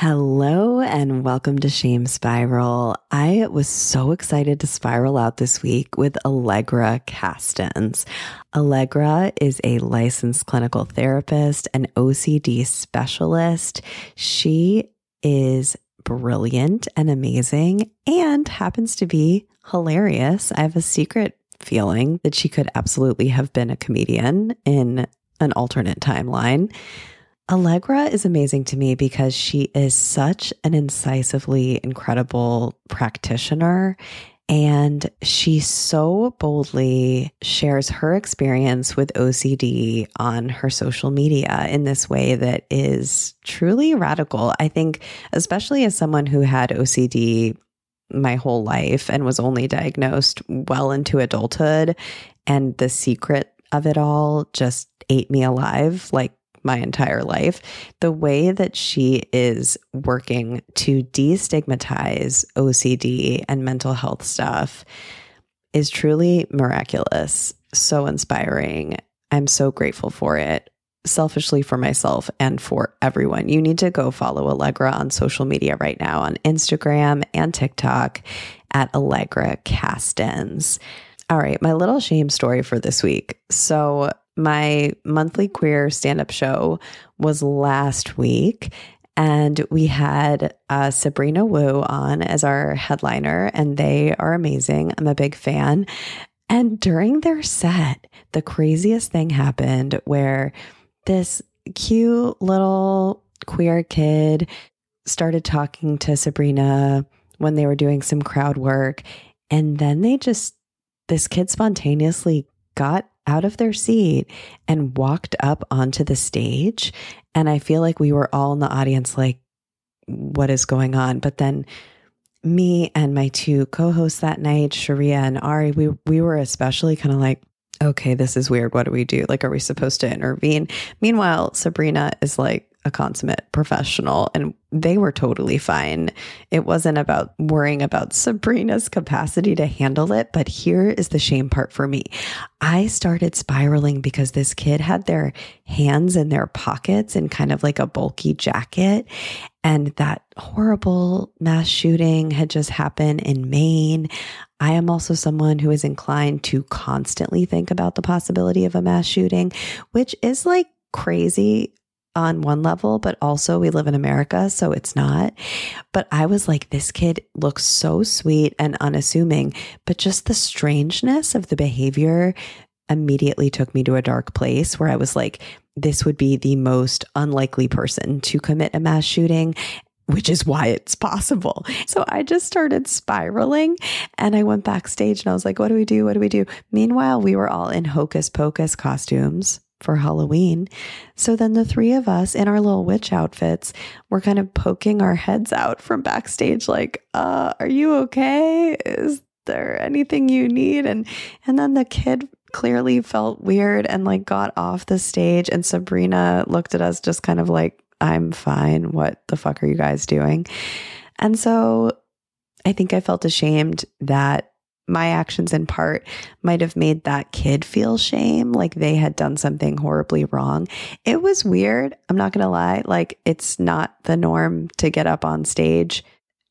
Hello and welcome to Shame Spiral. I was so excited to spiral out this week with Alegra Kastens. Alegra is a licensed clinical therapist and OCD specialist. She is brilliant and amazing and happens to be hilarious. I have a secret feeling that she could absolutely have been a comedian in an alternate timeline. Alegra is amazing to me because she is such an incisively incredible practitioner. And she so boldly shares her experience with OCD on her social media in this way that is truly radical. I think, especially as someone who had OCD my whole life and was only diagnosed well into adulthood, and the secret of it all just ate me alive. Like my entire life, the way that she is working to destigmatize OCD and mental health stuff is truly miraculous, so inspiring. I'm so grateful for it, selfishly for myself and for everyone. You need to go follow Alegra on social media right now on Instagram and TikTok at Alegra Kastens. All right, my little shame story for this week. So, my monthly queer stand up show was last week. And we had uh, Sabrina Wu on as our headliner, and they are amazing. I'm a big fan. And during their set, the craziest thing happened where this cute little queer kid started talking to Sabrina when they were doing some crowd work. And then they just, this kid spontaneously got out of their seat and walked up onto the stage. And I feel like we were all in the audience, like, what is going on? But then me and my two co-hosts that night, Sharia and Ari, we we were especially kind of like, okay, this is weird. What do we do? Like, are we supposed to intervene? Meanwhile, Sabrina is like, a consummate professional and they were totally fine. It wasn't about worrying about Sabrina's capacity to handle it, but here is the shame part for me. I started spiraling because this kid had their hands in their pockets in kind of like a bulky jacket. And that horrible mass shooting had just happened in Maine. I am also someone who is inclined to constantly think about the possibility of a mass shooting, which is like crazy on one level, but also we live in America, so it's not. But I was like, this kid looks so sweet and unassuming, but just the strangeness of the behavior immediately took me to a dark place where I was like, this would be the most unlikely person to commit a mass shooting which is why it's possible. So I just started spiraling and I went backstage and I was like, what do we do? What do we do? Meanwhile, we were all in hocus pocus costumes for Halloween. So then the three of us in our little witch outfits were kind of poking our heads out from backstage like, uh, are you okay? Is there anything you need? And and then the kid clearly felt weird and like got off the stage and Sabrina looked at us just kind of like, I'm fine. What the fuck are you guys doing? And so I think I felt ashamed that my actions in part might have made that kid feel shame, like they had done something horribly wrong. It was weird. I'm not going to lie. Like, it's not the norm to get up on stage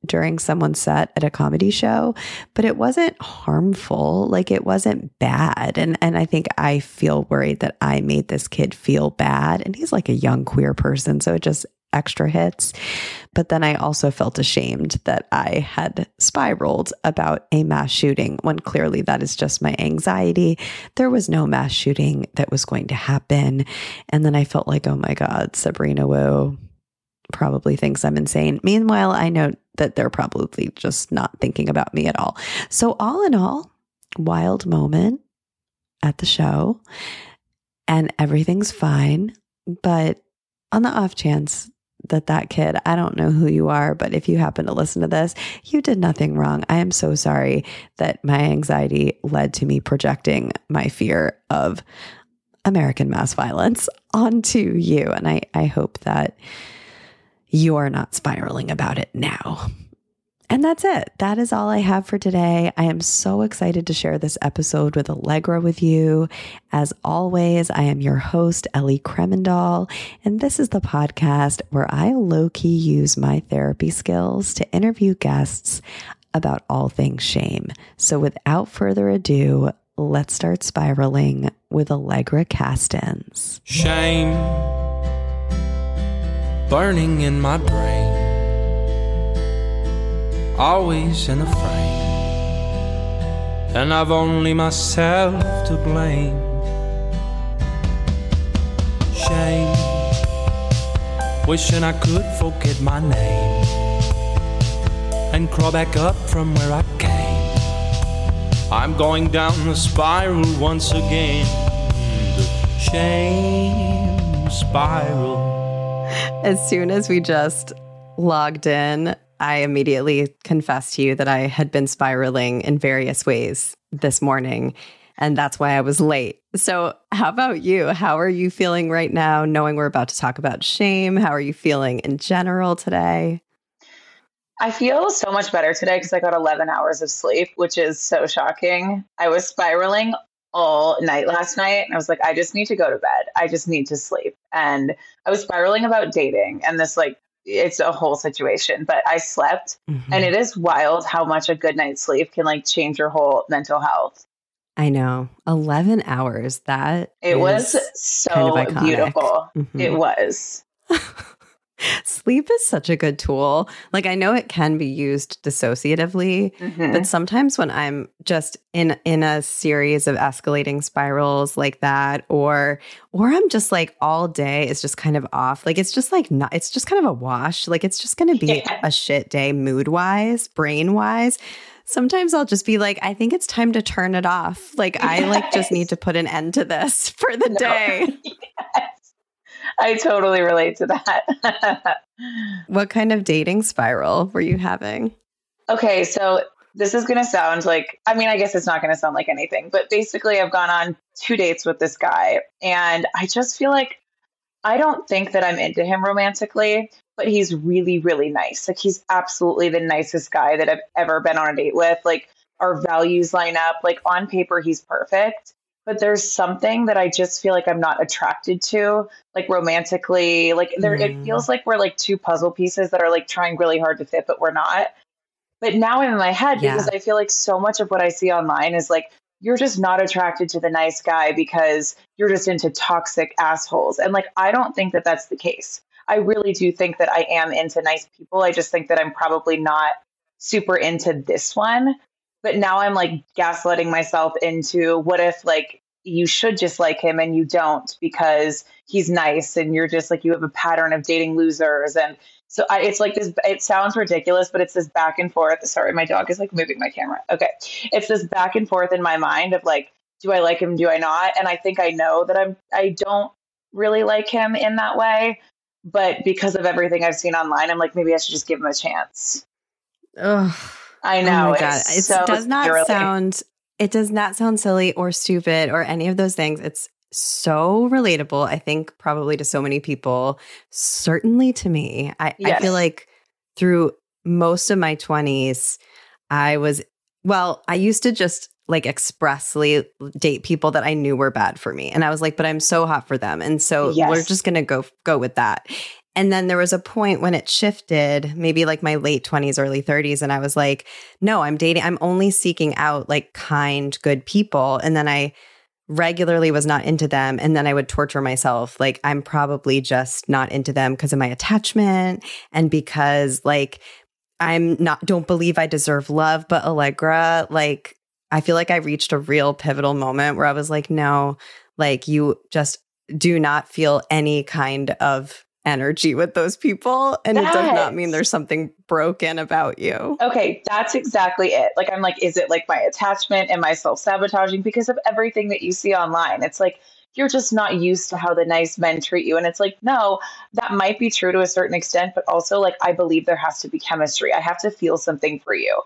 during someone's set at a comedy show, but it wasn't harmful. Like it wasn't bad. And and I think I feel worried that I made this kid feel bad. And he's like a young queer person. So it just extra hits. But then I also felt ashamed that I had spiraled about a mass shooting when clearly that is just my anxiety. There was no mass shooting that was going to happen. And then I felt like, oh my God, Sabrina Wu probably thinks I'm insane. Meanwhile, I know that they're probably just not thinking about me at all. So, all in all, wild moment at the show, and everything's fine. But on the off chance that that kid, I don't know who you are, but if you happen to listen to this, you did nothing wrong. I am so sorry that my anxiety led to me projecting my fear of American mass violence onto you. And I, I hope that you are not spiraling about it now. And that's it. That is all I have for today. I am so excited to share this episode with Alegra with you. As always, I am your host, Ellie Kremendall, and this is the podcast where I low key use my therapy skills to interview guests about all things shame. So without further ado, let's start spiraling with Alegra Kastens. Shame burning in my brain always in a frame. And I've only myself to blame. Shame, wishing I could forget my name and crawl back up from where I came. I'm going down the spiral once again. The shame spiral. As soon as we just logged in, I immediately confessed to you that I had been spiraling in various ways this morning. And that's why I was late. So, how about you? How are you feeling right now, knowing we're about to talk about shame? How are you feeling in general today? I feel so much better today because I got 11 hours of sleep, which is so shocking. I was spiraling all night last night and I was like, I just need to go to bed. I just need to sleep. And I was spiraling about dating and this like it's a whole situation, but I slept mm-hmm. and it is wild how much a good night's sleep can like change your whole mental health. I know. 11 hours. That it was so kind of beautiful. Mm-hmm. It was. Sleep is such a good tool. Like I know it can be used dissociatively, mm-hmm. but sometimes when I'm just in in a series of escalating spirals like that or or I'm just like all day is just kind of off. Like it's just like not it's just kind of a wash. Like it's just going to be yeah. a shit day mood-wise, brain-wise sometimes I'll just be like, I think it's time to turn it off. Like, yes. I like just need to put an end to this for the no. day. yes. I totally relate to that. what kind of dating spiral were you having? Okay, so this is going to sound like, I mean, I guess it's not going to sound like anything, but basically, I've gone on two dates with this guy, and I just feel like I don't think that I'm into him romantically, but he's really, really nice. Like, he's absolutely the nicest guy that I've ever been on a date with. Like, our values line up. Like, on paper, he's perfect but there's something that I just feel like I'm not attracted to, like romantically. Like there, mm. it feels like we're like two puzzle pieces that are like trying really hard to fit, but we're not. But now I'm in my head yeah. because I feel like so much of what I see online is like you're just not attracted to the nice guy because you're just into toxic assholes. And like I don't think that that's the case. I really do think that I am into nice people. I just think that I'm probably not super into this one but now I'm like gaslighting myself into what if like you should just like him and you don't because he's nice and you're just like you have a pattern of dating losers and so I, it's like this it sounds ridiculous but it's this back and forth sorry my dog is like moving my camera okay. It's this back and forth in my mind of like do i like him do i not? And i think i know that i'm i don't really like him in that way but because of everything i've seen online i'm like maybe i should just give him a chance. Ugh. I know. Oh my God. It so does not sound it does not sound silly or stupid or any of those things. It's so relatable, I think, probably to so many people, certainly to me. I, yes. I feel like through most of my 20s, I was, well, I used to just like expressly date people that I knew were bad for me. And I was like, but I'm so hot for them. And so yes. we're just going to go go with that. And then there was a point when it shifted, maybe like my late 20s, early 30s. And I was like, no, I'm dating, I'm only seeking out like kind, good people. And then I regularly was not into them. And then I would torture myself. Like, I'm probably just not into them because of my attachment and because like I'm not, don't believe I deserve love. But Alegra, like, I feel like I reached a real pivotal moment where I was like, no, like, you just do not feel any kind of energy with those people and that, it does not mean there's something broken about you. Okay, that's exactly it. Like I'm like is it like my attachment and my self-sabotaging because of everything that you see online? It's like you're just not used to how the nice men treat you and it's like no, that might be true to a certain extent, but also like I believe there has to be chemistry. I have to feel something for you.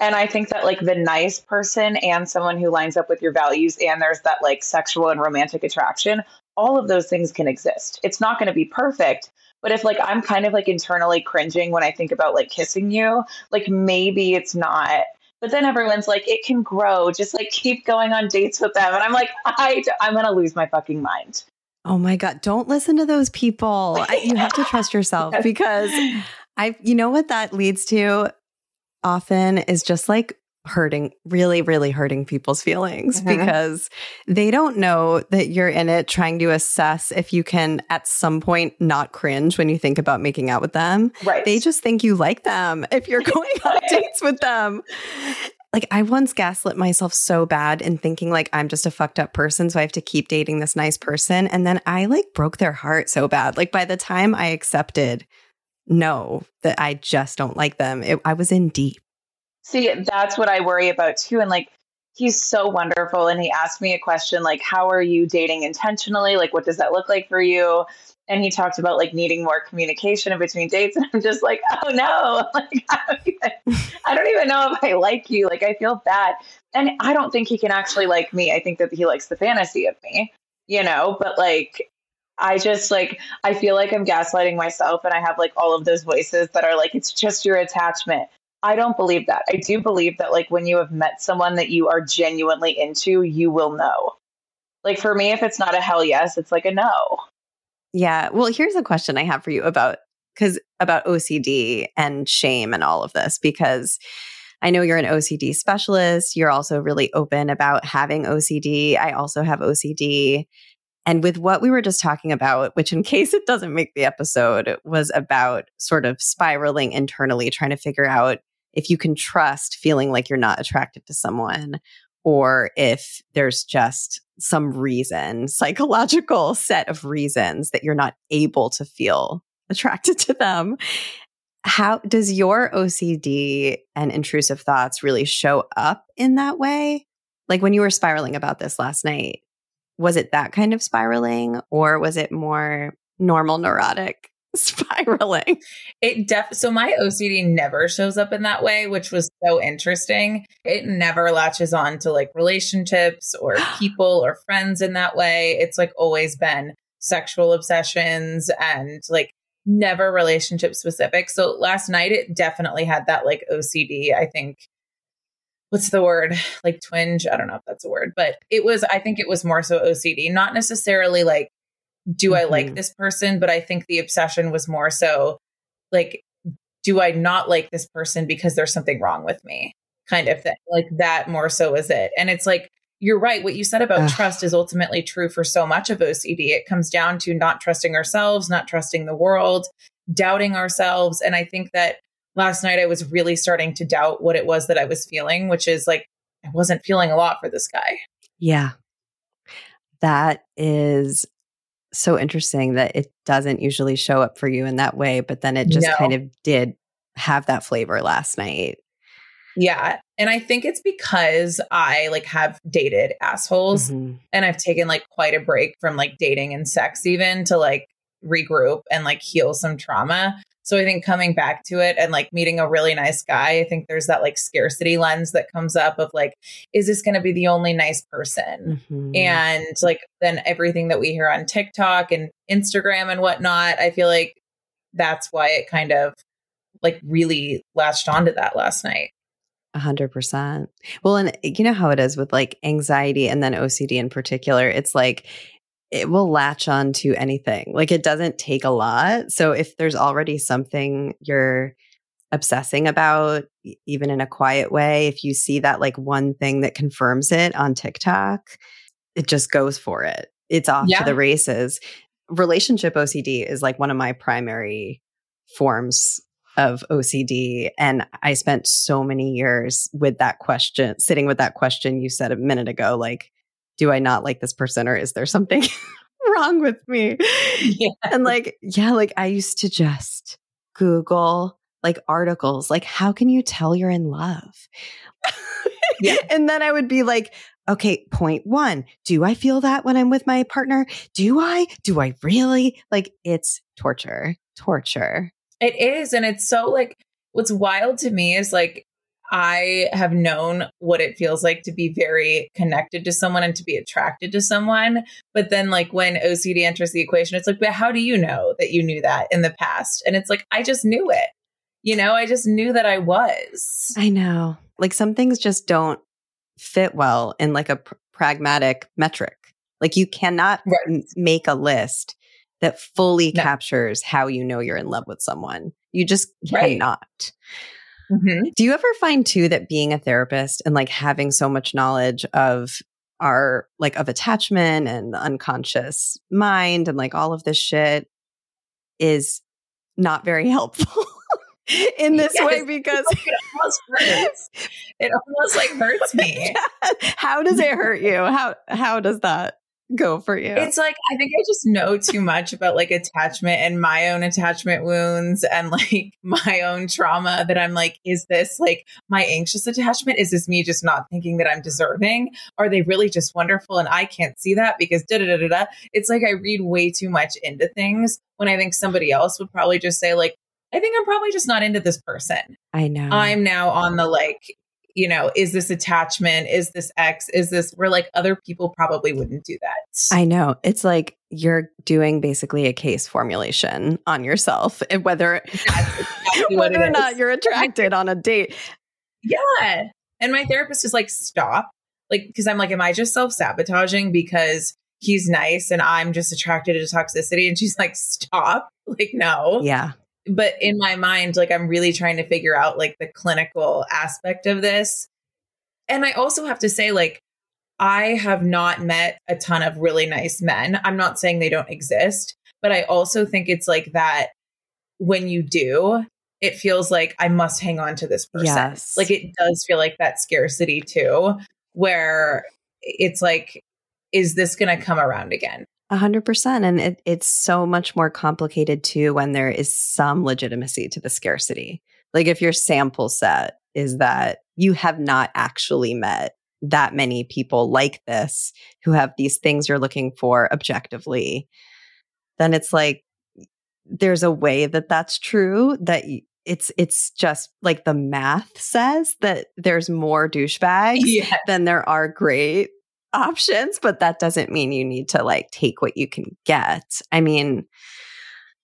And I think that like the nice person and someone who lines up with your values and there's that like sexual and romantic attraction all of those things can exist. It's not going to be perfect, But if like I'm kind of like internally cringing when I think about like kissing you, like maybe it's not. But then everyone's like, it can grow. Just like keep going on dates with them. And I'm like, I, I'm going to lose my fucking mind. Oh my God. Don't listen to those people. You have to trust yourself because I, you know what that leads to often is just like hurting, really, really hurting people's feelings Mhm. because they don't know that you're in it trying to assess if you can at some point not cringe when you think about making out with them. Right. They just think you like them if you're going on dates with them. Like I once gaslit myself so bad in thinking like I'm just a fucked up person so I have to keep dating this nice person and then I like broke their heart so bad. Like by the time I accepted no that I just don't like them, it, I was in deep. See, that's what I worry about too. And like, he's so wonderful. And he asked me a question like, How are you dating intentionally? Like, what does that look like for you? And he talked about like needing more communication in between dates. And I'm just like, Oh no, like, I don't, even, I don't even know if I like you. Like, I feel bad. And I don't think he can actually like me. I think that he likes the fantasy of me, you know, but like, I just like I feel like I'm gaslighting myself and I have like all of those voices that are like it's just your attachment. I don't believe that. I do believe that like when you have met someone that you are genuinely into, you will know. Like for me if it's not a hell yes, it's like a no. Yeah. Well, here's a question I have for you about because about OCD and shame and all of this because I know you're an OCD specialist. You're also really open about having OCD. I also have OCD. And with what we were just talking about, which in case it doesn't make the episode, was about sort of spiraling internally, trying to figure out if you can trust feeling like you're not attracted to someone or if there's just some reason, psychological set of reasons that you're not able to feel attracted to them. How does your OCD and intrusive thoughts really show up in that way? Like when you were spiraling about this last night, was it that kind of spiraling or was it more normal neurotic spiraling? It def so my OCD never shows up in that way, which was so interesting. It never latches on to like relationships or people or friends in that way. It's like always been sexual obsessions and like never relationship specific. So last night it definitely had that like OCD, I think what's the word? Like twinge, I don't know if that's a word, but it was I think it was more so OCD, not necessarily like do I like Mhm. this person, but I think the obsession was more so like do I not like this person because there's something wrong with me? Kind of thing. Like that more so is it. And it's like you're right. What you said about Ugh. trust is ultimately true for so much of OCD. It comes down to not trusting ourselves, not trusting the world, doubting ourselves. And I think that last night I was really starting to doubt what it was that I was feeling, which is like I wasn't feeling a lot for this guy. Yeah. That is so interesting that it doesn't usually show up for you in that way, but then it just No. kind of did have that flavor last night. Yeah. And I think it's because I like have dated assholes Mhm. and I've taken like quite a break from like dating and sex even to like regroup and like heal some trauma. So I think coming back to it and like meeting a really nice guy, I think there's that like scarcity lens that comes up of like, is this going to be the only nice person? Mhm. And like then everything that we hear on TikTok and Instagram and whatnot, I feel like that's why it kind of like really latched onto that last night. A hundred percent. Well, and you know how it is with like anxiety and then OCD in particular. It's like it will latch on to anything. Like it doesn't take a lot. So if there's already something you're obsessing about, even in a quiet way, if you see that like one thing that confirms it on TikTok, it just goes for it. It's off Yeah. to the races. Relationship OCD is like one of my primary forms of OCD. And I spent so many years with that question, sitting with that question you said a minute ago like, do I not like this person or is there something wrong with me? Yeah. And like, yeah, like I used to just Google like articles, like, how can you tell you're in love? Yeah. and then I would be like, okay, point one, do I feel that when I'm with my partner? Do I? Do I really? Like, it's torture, torture. It is. And it's so like, what's wild to me is like, I have known what it feels like to be very connected to someone and to be attracted to someone. But then, like, when OCD enters the equation, it's like, but how do you know that you knew that in the past? And it's like, I just knew it. You know, I just knew that I was. I know. Like, some things just don't fit well in like a pr- pragmatic metric. Like, you cannot Right. m- make a list that fully No. captures how you know you're in love with someone. You just Right. cannot. Mhm. Do you ever find too that being a therapist and like having so much knowledge of our like of attachment and the unconscious mind and like all of this shit is not very helpful in this Yes. way because It almost hurts. It almost like hurts me. how does it hurt you? How how does that go for you? It's like I think I just know too much about like attachment and my own attachment wounds and like my own trauma that I'm like, is this like my anxious attachment? Is this me just not thinking that I'm deserving? Are they really just wonderful and I can't see that because da da da da da? It's like I read way too much into things when I think somebody else would probably just say like, I think I'm probably just not into this person. I know. I'm now on the like, you know, is this attachment? Is this X? Is this where like other people probably wouldn't do that? I know. It's like you're doing basically a case formulation on yourself, eh, whether exactly whether or not you're attracted on a date. Yeah. And my therapist is like, stop. Like, because I'm like, am I just self sabotaging because he's nice and I'm just attracted to toxicity? And she's like, stop. Like, no. Yeah. But in my mind, like, I'm really trying to figure out like the clinical aspect of this. And I also have to say, like, I have not met a ton of really nice men. I'm not saying they don't exist, but I also think it's like that when you do, it feels like I must hang on to this person. Yes. Like it does feel like that scarcity too, where it's like, is this going to come around again? A hundred percent. And it, it's so much more complicated too when there is some legitimacy to the scarcity. Like if your sample set is that you have not actually met that many people like this who have these things you're looking for objectively, then it's like there's a way that that's true that y- it's it's just like the math says that there's more douchebags then there are great options, but that doesn't mean you need to like take what you can get. I mean,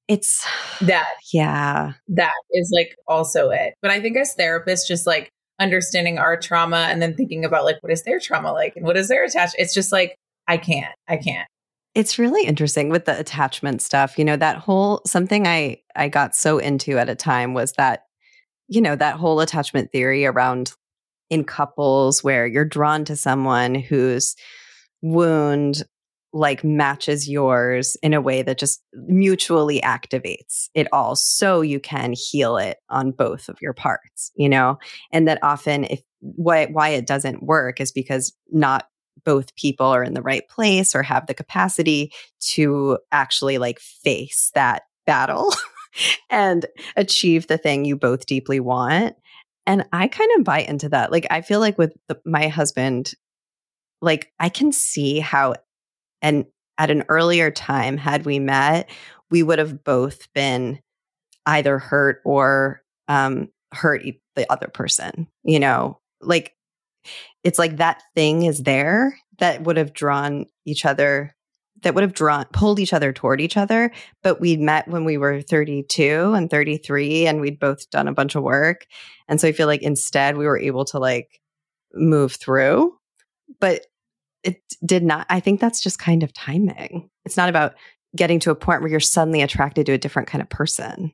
it's That yeah, that is like also it. But I think as therapists, just like understanding our trauma and then thinking about like what is their trauma like and what is their attachment. It's just like I can't, I can't. it's really interesting with the attachment stuff. You know, that whole something I I got so into at a time was that you know, that whole attachment theory around in couples where you're drawn to someone whose wound like matches yours in a way that just mutually activates it all so you can heal it on both of your parts you know? And that often if why why it doesn't work is because not both people are in the right place or have the capacity to actually like face that battle and achieve the thing you both deeply want and i kind of buy into that like i feel like with the, my husband like i can see how and at an earlier time had we met we would have both been either hurt or um hurt the other person you know? Like it's like that thing is there that would have drawn each other that would have drawn pulled each other toward each other but we met when we were 32 and 33 and we'd both done a bunch of work and so i feel like instead we were able to like move through but it did not i think that's just kind of timing it's not about getting to a point where you're suddenly attracted to a different kind of person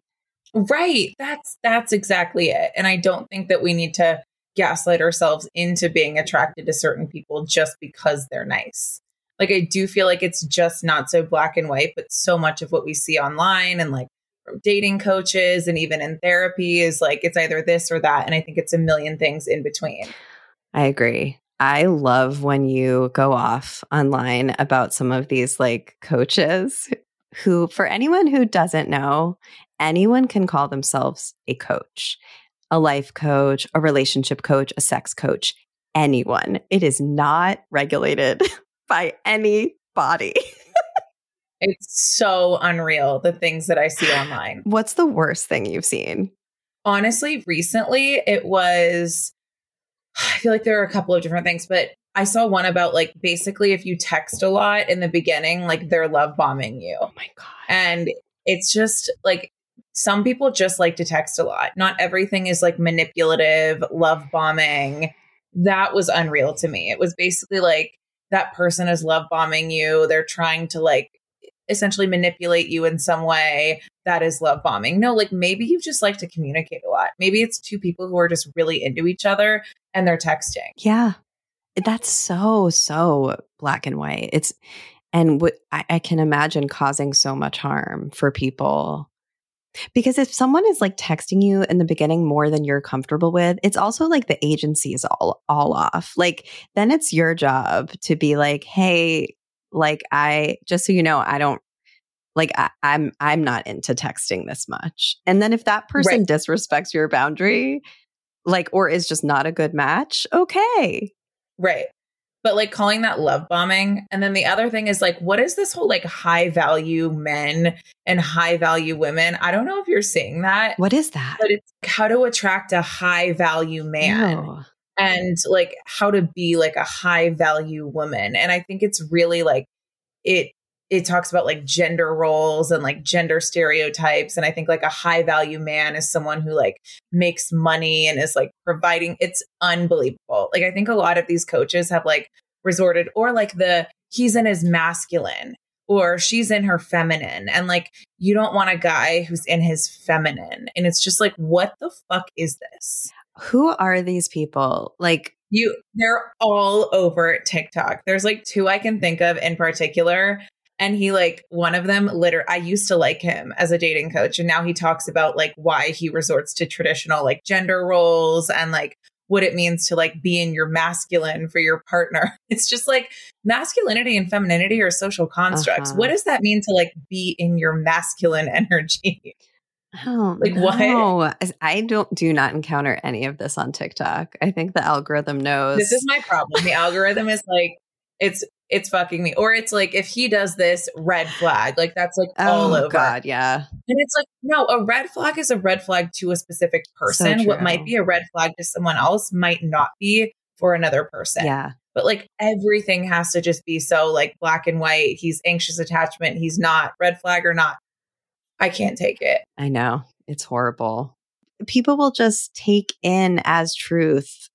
Right. That's that's exactly it. And I don't think that we need to gaslight ourselves into being attracted to certain people just because they're nice. Like I do feel like it's just not so black and white, but so much of what we see online and like from dating coaches and even in therapy is like it's either this or that and I think it's a million things in between. I agree. I love when you go off online about some of these like coaches who, for anyone who doesn't know, anyone can call themselves a coach, a life coach, a relationship coach, a sex coach, anyone. It is not regulated by anybody. It's so unreal the things that I see online. What's the worst thing you've seen? honestly, recently it was I feel like there are a couple of different things, but I saw one about like basically if you text a lot in the beginning, like they're love bombing you. Oh my God. And it's just like some people just like to text a lot. Not everything is like manipulative, love bombing. That was unreal to me. It was basically like that person is love bombing you. They're trying to like essentially manipulate you in some way. That is love bombing. No, like maybe you just like to communicate a lot. Maybe it's two people who are just really into each other and they're texting. Yeah. That's so, so black and white. It's, and what I, I can imagine causing so much harm for people because if someone is like texting you in the beginning more than you're comfortable with, it's also like the agency is all all off. Like then it's your job to be like, "Hey, like I just so you know, I don't like I, am I'm, I'm not into texting this much." And then if that person right. disrespects your boundary, like or is just not a good match, okay. Right but like calling that love bombing. And then the other thing is like, what is this whole like high value men and high value women? I don't know if you're seeing that. What is that? But it's how to attract a high value man. And like how to be like a high value woman. And I think it's really like it it talks about like gender roles and like gender stereotypes. And i think like a high value man is someone who like makes money and is like providing it's unbelievable. Like i think a lot of these coaches have like resorted or like the he's in his masculine or she's in her feminine. And like you don't want a guy who's in his feminine. And it's just like what the fuck is this? Who are these people? Like you they're all over TikTok. There's like two I can think of in particular and he like one of them literally i used to like him as a dating coach and now he talks about like why he resorts to traditional like gender roles and like what it means to like be in your masculine for your partner it's just like masculinity and femininity are social constructs uh-huh. what does that mean to like be in your masculine energy Oh, like no. what? I don't do not encounter any of this on TikTok. I think the algorithm knows. This is my problem. The algorithm is like it's it's fucking me. Or it's like if he does this, red flag. Like that's like oh, all over. God, yeah. And it's like, no, a red flag is a red flag to a specific person. So what might be a red flag to someone else might not be for another person. Yeah. But like everything has to just be so like black and white. He's anxious attachment. He's not red flag or not. I can't take it. I know. It's horrible. People will just take in as truth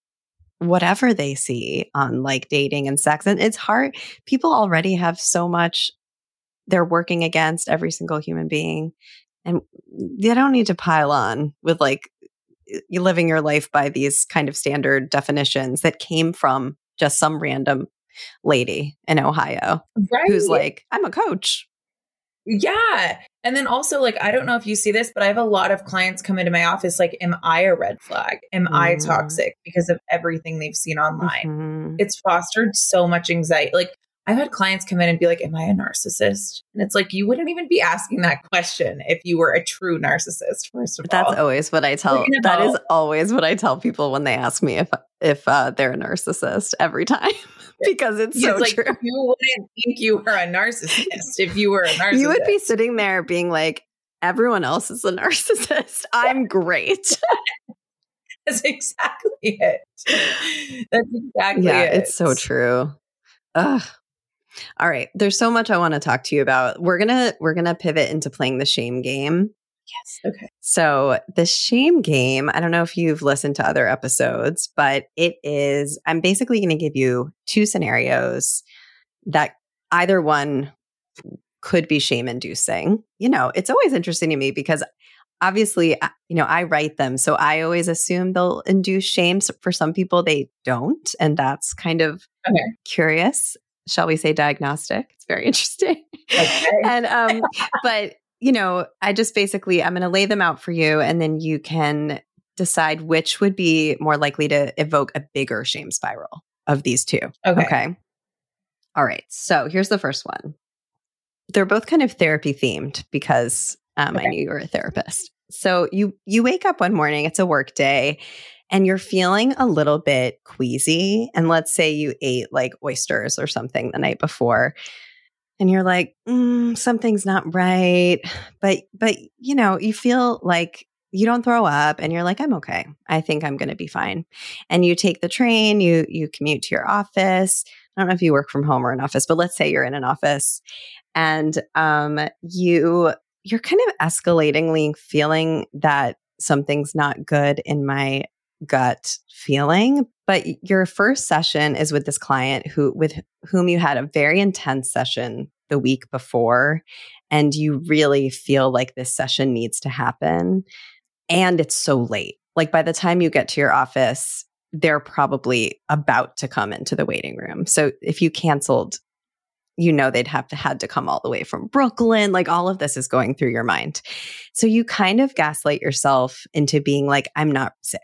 whatever they see on like dating and sex. And it's hard. People already have so much they're working against every single human being. And they don't need to pile on with like you living your life by these kind of standard definitions that came from just some random lady in Ohio right. who's like, I'm a coach. Yeah. And then also, like, I don't know if you see this, but I have a lot of clients come into my office like, Am I a red flag? Am mm. I toxic because of everything they've seen online? Mm-hmm. It's fostered so much anxiety. Like, I've had clients come in and be like, Am I a narcissist? And it's like, you wouldn't even be asking that question if you were a true narcissist, first of That's all. That's always what I tell. You know, that is always what I tell people when they ask me if if uh, they're a narcissist every time. because it's so like, true. You wouldn't think you were a narcissist if you were a narcissist. You would be sitting there being like, everyone else is a narcissist. I'm great. That's exactly it. That's exactly yeah, it. it's so true. Ugh. All right. There's so much I want to talk to you about. We're gonna we're gonna pivot into playing the shame game. Yes. Okay. So, the shame game, I don't know if you've listened to other episodes, but it is, I'm basically going to give you two scenarios that either one could be shame inducing. You know, it's always interesting to me because obviously, you know, I write them. So I always assume they'll induce shame. So for some people, they don't. And that's kind of okay. curious. Shall we say diagnostic? It's very interesting. Okay. and, um, but you know, I just basically, I'm going to lay them out for you and then you can decide which would be more likely to evoke a bigger shame spiral of these two. Okay. Okay. All right. So here's the first one. They're both kind of therapy themed because um, okay. I knew you were a therapist. So you you wake up one morning, it's a work day, and you're feeling a little bit queasy. And let's say you ate like oysters or something the night before and you're like mm, something's not right but but you know you feel like you don't throw up and you're like i'm okay. I think i'm going to be fine. And you take the train you you commute to your office. I don't know if you work from home or an office but let's say you're in an office and um you you're kind of escalatingly feeling that something's not good in my gut feeling but your first session is with this client who with whom you had a very intense session the week before and you really feel like this session needs to happen and it's so late. Like by the time you get to your office, they're probably about to come into the waiting room. So if you canceled, you know they'd have to had to come all the way from Brooklyn. Like all of this is going through your mind. So you kind of gaslight yourself into being like, I'm not sick.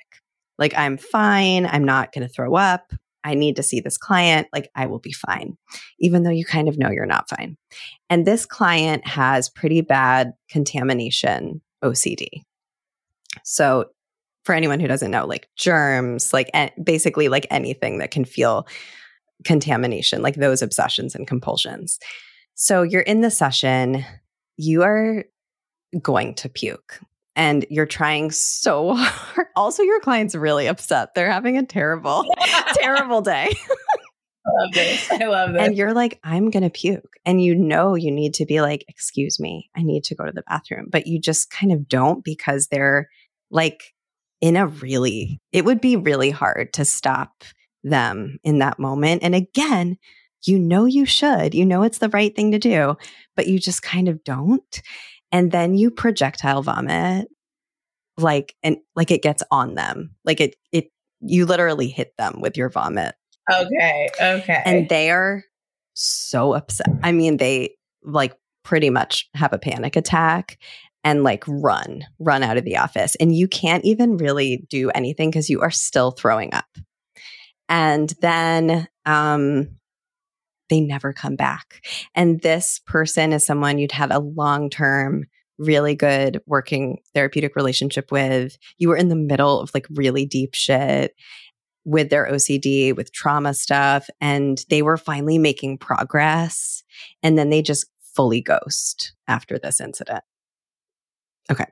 Like I'm fine. I'm not going to throw up. I need to see this client. Like I will be fine, even though you kind of know you're not fine. And this client has pretty bad contamination OCD. So, for anyone who doesn't know, like germs, like basically like anything that can feel contamination, like those obsessions and compulsions. So, you're in the session, you are going to puke and you're trying so hard. Also, your client's really upset. They're having a terrible, terrible day. I love this. I love this. And you're like, I'm going to puke. And you know, you need to be like, excuse me, I need to go to the bathroom. But you just kind of don't because they're like in a really, it would be really hard to stop them in that moment. And again, you know you should, you know it's the right thing to do, but you just kind of don't. And then you projectile vomit like and like it gets on them. Like it it you literally hit them with your vomit. Okay. Okay. And they are so upset. I mean, they like pretty much have a panic attack and like run, run out of the office. And you can't even really do anything because you are still throwing up. And then um, they never come back. And this person is someone you'd have a long term, really good working therapeutic relationship with. You were in the middle of like really deep shit with their OCD, with trauma stuff, and they were finally making progress. And then they just fully ghost after this incident. Okay.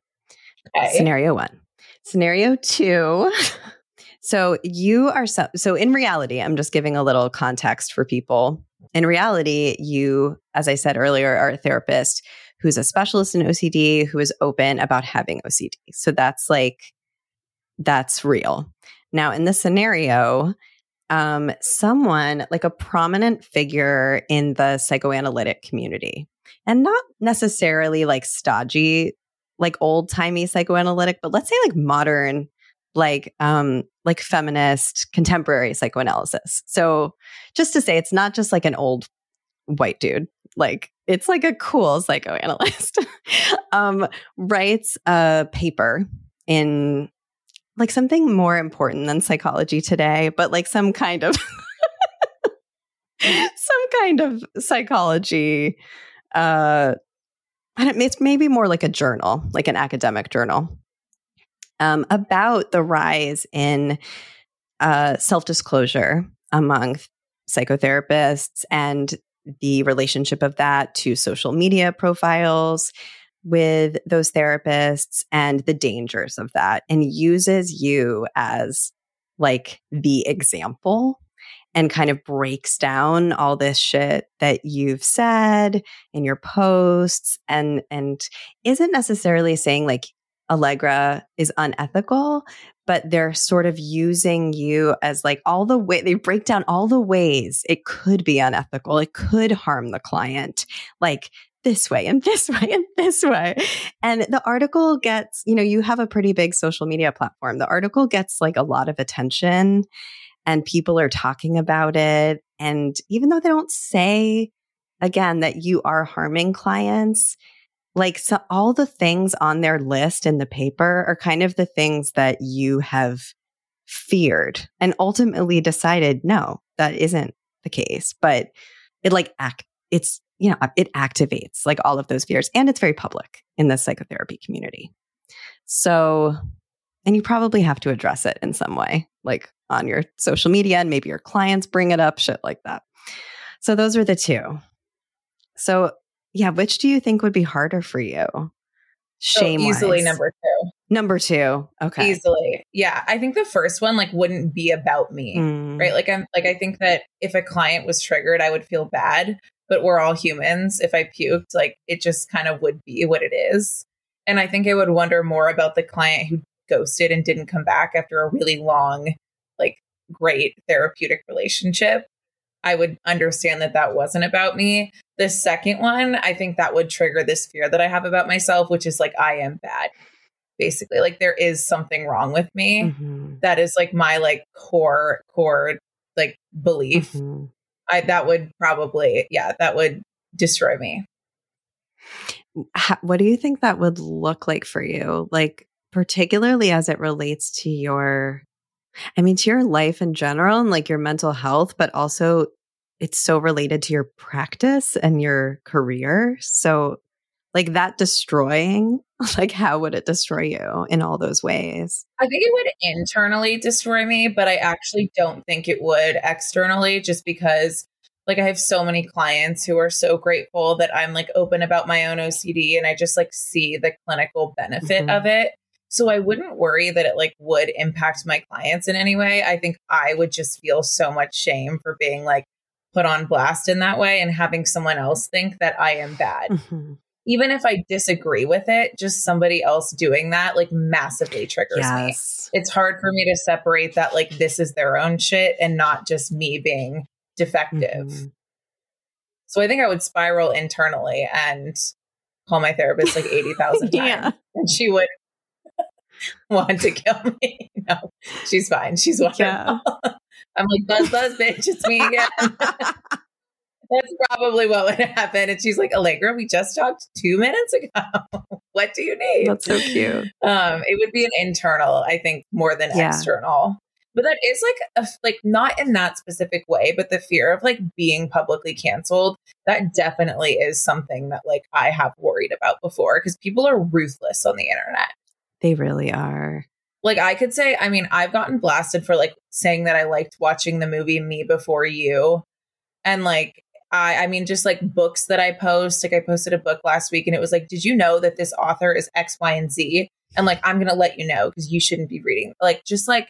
okay. Scenario one. Scenario two. so you are so, so in reality, I'm just giving a little context for people. In reality, you, as I said earlier, are a therapist who's a specialist in OCD who is open about having OCD. So that's like, that's real. Now, in this scenario, um, someone like a prominent figure in the psychoanalytic community, and not necessarily like stodgy like old timey psychoanalytic, but let's say like modern, like um like feminist contemporary psychoanalysis. So just to say it's not just like an old white dude. Like it's like a cool psychoanalyst. um writes a paper in like something more important than psychology today, but like some kind of some kind of psychology uh it's maybe more like a journal, like an academic journal, um, about the rise in uh, self disclosure among psychotherapists and the relationship of that to social media profiles with those therapists and the dangers of that, and uses you as like the example and kind of breaks down all this shit that you've said in your posts and and isn't necessarily saying like Alegra is unethical, but they're sort of using you as like all the way they break down all the ways it could be unethical, it could harm the client, like this way and this way and this way. And the article gets, you know, you have a pretty big social media platform. The article gets like a lot of attention and people are talking about it. And even though they don't say again that you are harming clients, like so all the things on their list in the paper are kind of the things that you have feared and ultimately decided no that isn't the case but it like act it's you know it activates like all of those fears and it's very public in the psychotherapy community so and you probably have to address it in some way like on your social media and maybe your clients bring it up, shit like that. So those are the two. So yeah, which do you think would be harder for you? Shame so easily number two. Number two. Okay. easily. Yeah, I think the first one like wouldn't be about me, Mm. right? Like I'm like I think that if a client was triggered, I would feel bad, but we're all humans. If I puked, like it just kind of would be what it is. And I think I would wonder more about the client who ghosted and didn't come back after a really long, like great therapeutic relationship. I would understand that that wasn't about me. The second one, I think that would trigger this fear that I have about myself, which is like I am bad. Basically, like there is something wrong with me. Mhm. That is like my like core core like belief. Mhm. I that would probably yeah, that would destroy me. How, what do you think that would look like for you? Like, particularly as it relates to your, I mean, to your life in general and like your mental health, but also it's so related to your practice and your career. So, like that destroying, like, how would it destroy you in all those ways? I think it would internally destroy me, but I actually don't think it would externally just because like I have so many clients who are so grateful that I'm like open about my own OCD and I just like see the clinical benefit Mhm. of it. So I wouldn't worry that it like would impact my clients in any way. I think I would just feel so much shame for being like put on blast in that way and having someone else think that I am bad. Mhm. Even if I disagree with it, just somebody else doing that like massively triggers me it's hard for me to separate that like this is their own shit and not just me being defective. Mhm. So I think I would spiral internally and call my therapist like 80,000 times Yeah. and she would want to kill me. No, she's fine. She's wonderful. Yeah. I'm like, buzz, buzz, bitch, it's me again. That's probably what would happen. And she's like, Alegra, we just talked two minutes ago. what do you need? That's so cute. um it would be an internal i think more than Yeah. external but that is like a like not in that specific way but the fear of like being publicly canceled that definitely is something that like i have worried about before because people are ruthless on the internet They really are. like i could say i mean i've gotten blasted for like saying that i liked watching the movie me before you and like I, I mean, just like books that I post. Like I posted a book last week and it was like, did you know that this author is X, Y, and Z? And like, I'm going to let you know because you shouldn't be reading. Like, just like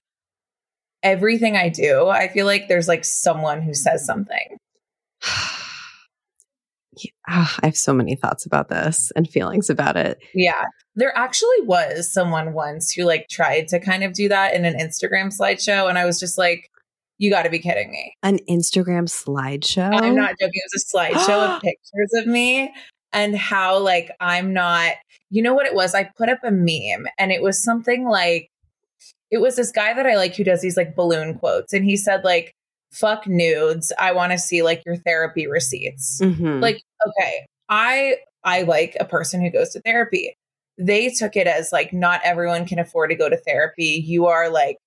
everything I do, I feel like there's like someone who says something. Ah, I have so many thoughts about this and feelings about it. Yeah. There actually was someone once who like tried to kind of do that in an Instagram slideshow. And I was just like, you got to be kidding me. An Instagram slideshow. I'm not joking. It was a slideshow of pictures of me and how like I'm not. You know what it was? I put up a meme and it was something like it was this guy that I like who does these like balloon quotes and he said like fuck nudes. I want to see like your therapy receipts. Mhm. Like okay, I I like a person who goes to therapy. They took it as like not everyone can afford to go to therapy. You are like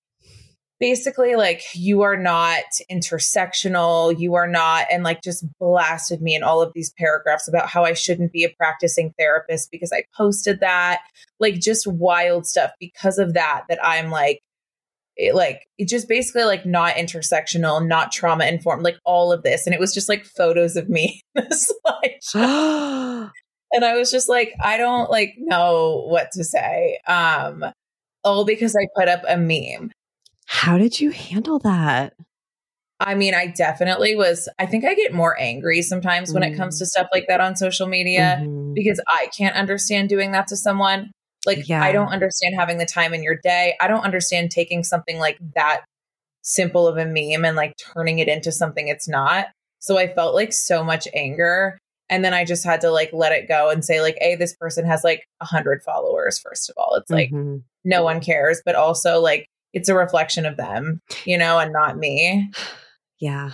basically like you are not intersectional you are not and like just blasted me in all of these paragraphs about how i shouldn't be a practicing therapist because i posted that like just wild stuff because of that that i'm like it, like it just basically like not intersectional not trauma informed like all of this and it was just like photos of me in the slideshow and i was just like i don't like know what to say um all because i put up a meme How did you handle that? I mean, I definitely was. I think I get more angry sometimes when it comes to stuff like that on social media Mhm. because I can't understand doing that to someone. Like, Yeah. I don't understand having the time in your day. I don't understand taking something like that simple of a meme and like turning it into something it's not. So I felt like so much anger. And then I just had to like let it go and say, like, hey, this person has like a hundred followers, first of all. It's like Mhm. no one cares, but also like it's a reflection of them, you know, and not me. yeah.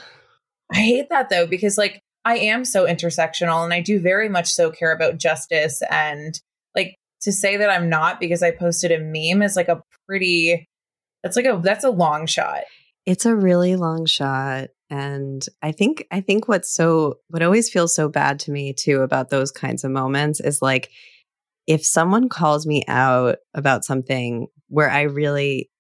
I hate that though, because like I am so intersectional and I do very much so care about justice. And like to say that I'm not because I posted a meme is like a pretty, that's like a, that's a long shot. It's a really long shot. And I think, I think what's so, what always feels so bad to me too about those kinds of moments is like, if someone calls me out about something where I really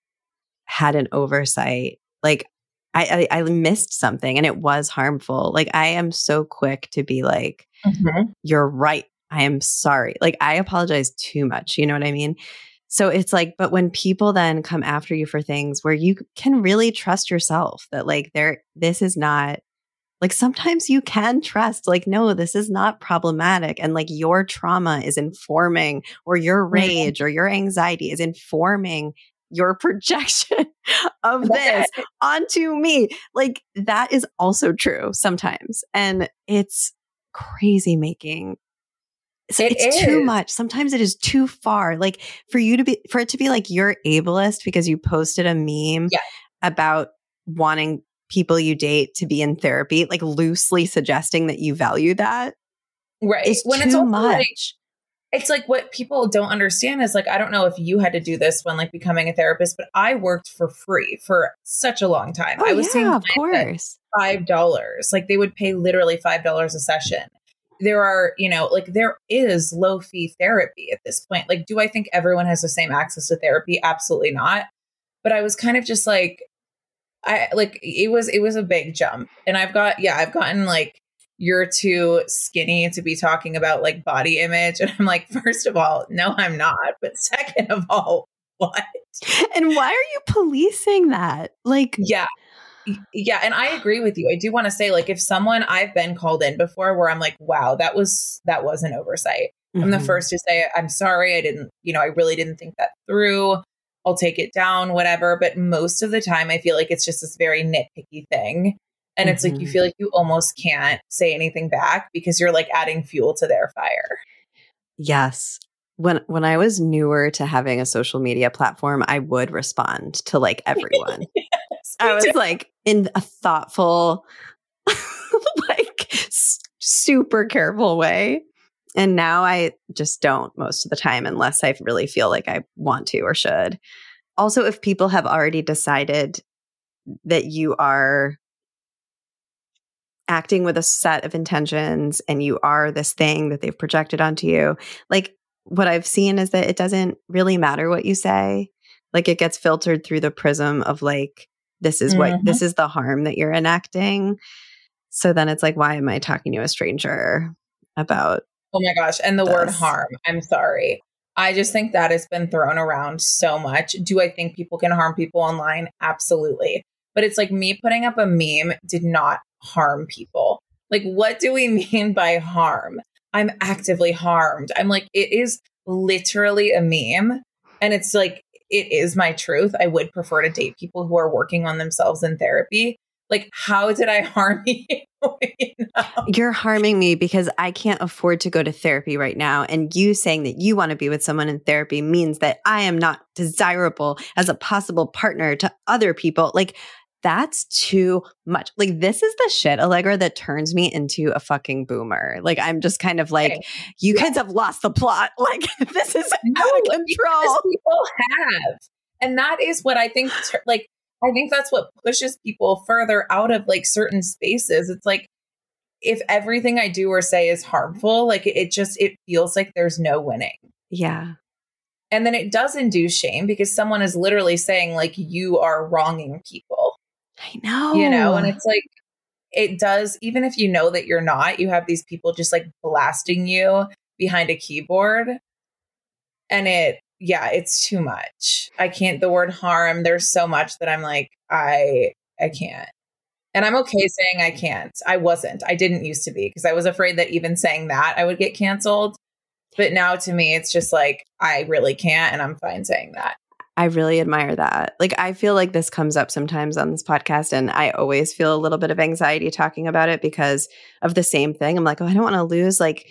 had an oversight, like I, I, I missed something and it was harmful. Like I am so quick to be like, mm-hmm. you're right. I am sorry. Like I apologize too much. You know what I mean? So it's like, but when people then come after you for things where you can really trust yourself that like there, this is not like sometimes you can trust like no this is not problematic and like your trauma is informing or your rage or your anxiety is informing your projection of this onto me like that is also true sometimes and it's crazy making so It it's too much sometimes it is too far like for you to be for it to be like you're ableist because you posted a meme Yeah. about wanting people you date to be in therapy like loosely suggesting that you value that right. is when too it's also much like it's like what people don't understand is like I don't know if you had to do this when like becoming a therapist, but I worked for free for such a long time. oh I was yeah seeing of course five dollars. Like they would pay literally five dollars a session. There are, you know, like there is low fee therapy at this point. Like, do I think everyone has the same access to therapy? Absolutely not. But I was kind of just like, I like it was it was a big jump. And I've got yeah, I've gotten like you're too skinny to be talking about like body image. And I'm like, first of all, no, I'm not. But second of all, what? and why are you policing that like Yeah. Yeah. And I agree with you. I do want to say, like, if someone I've been called in before where I'm like, wow, that was that was an oversight. I'm the Mhm. first to say, I'm sorry. I didn't, you know, I really didn't think that through. I'll take it down, whatever. But most of the time, I feel like it's just this very nitpicky thing. And it's like you Mhm. feel like you almost can't say anything back because you're like adding fuel to their fire. Yes. When when I was newer to having a social media platform, I would respond to like everyone. I was like in a thoughtful, like s- super careful way. And now I just don't most of the time unless I really feel like I want to or should. Also, if people have already decided that you are acting with a set of intentions and you are this thing that they've projected onto you, like what I've seen is that it doesn't really matter what you say. Like it gets filtered through the prism of like, this is what Mhm. this is the harm that you're enacting. So then it's like, why am I talking to a stranger about? Oh my gosh. And the word harm, I'm sorry. I just think that has been thrown around so much. Do I think people can harm people online? Absolutely. But it's like me putting up a meme did not harm people. Like, what do we mean by harm? I'm actively harmed. I'm like, it is literally a meme. And it's like, it is my truth. I would prefer to date people who are working on themselves in therapy. Like, how did I harm you? You know? You're harming me because I can't afford to go to therapy right now. And you saying that you want to be with someone in therapy means that I am not desirable as a possible partner to other people. Like, that's too much. Like, this is the shit, Alegra, that turns me into a fucking boomer. Like, I'm just kind of like, Okay. you Yeah. kids have lost the plot. Like, this is No, out of control. people have. And that is what I think, like, I think that's what pushes people further out of like certain spaces. It's like, if everything I do or say is harmful, like it just, it feels like there's no winning. Yeah. And then it does induce shame because someone is literally saying, like, you are wronging people, I know. you know? And it's like, it does, even if you know that you're not, you have these people just like blasting you behind a keyboard. And it, yeah, it's too much. I can't, the word harm, there's so much that I'm like, I, I can't. And I'm okay saying I can't. I wasn't. I didn't used to be because I was afraid that even saying that I would get canceled. But now to me, it's just like, I really can't. And I'm fine saying that. I really admire that. Like, I feel like this comes up sometimes on this podcast, and I always feel a little bit of anxiety talking about it because of the same thing. I'm like, oh, I don't want to lose like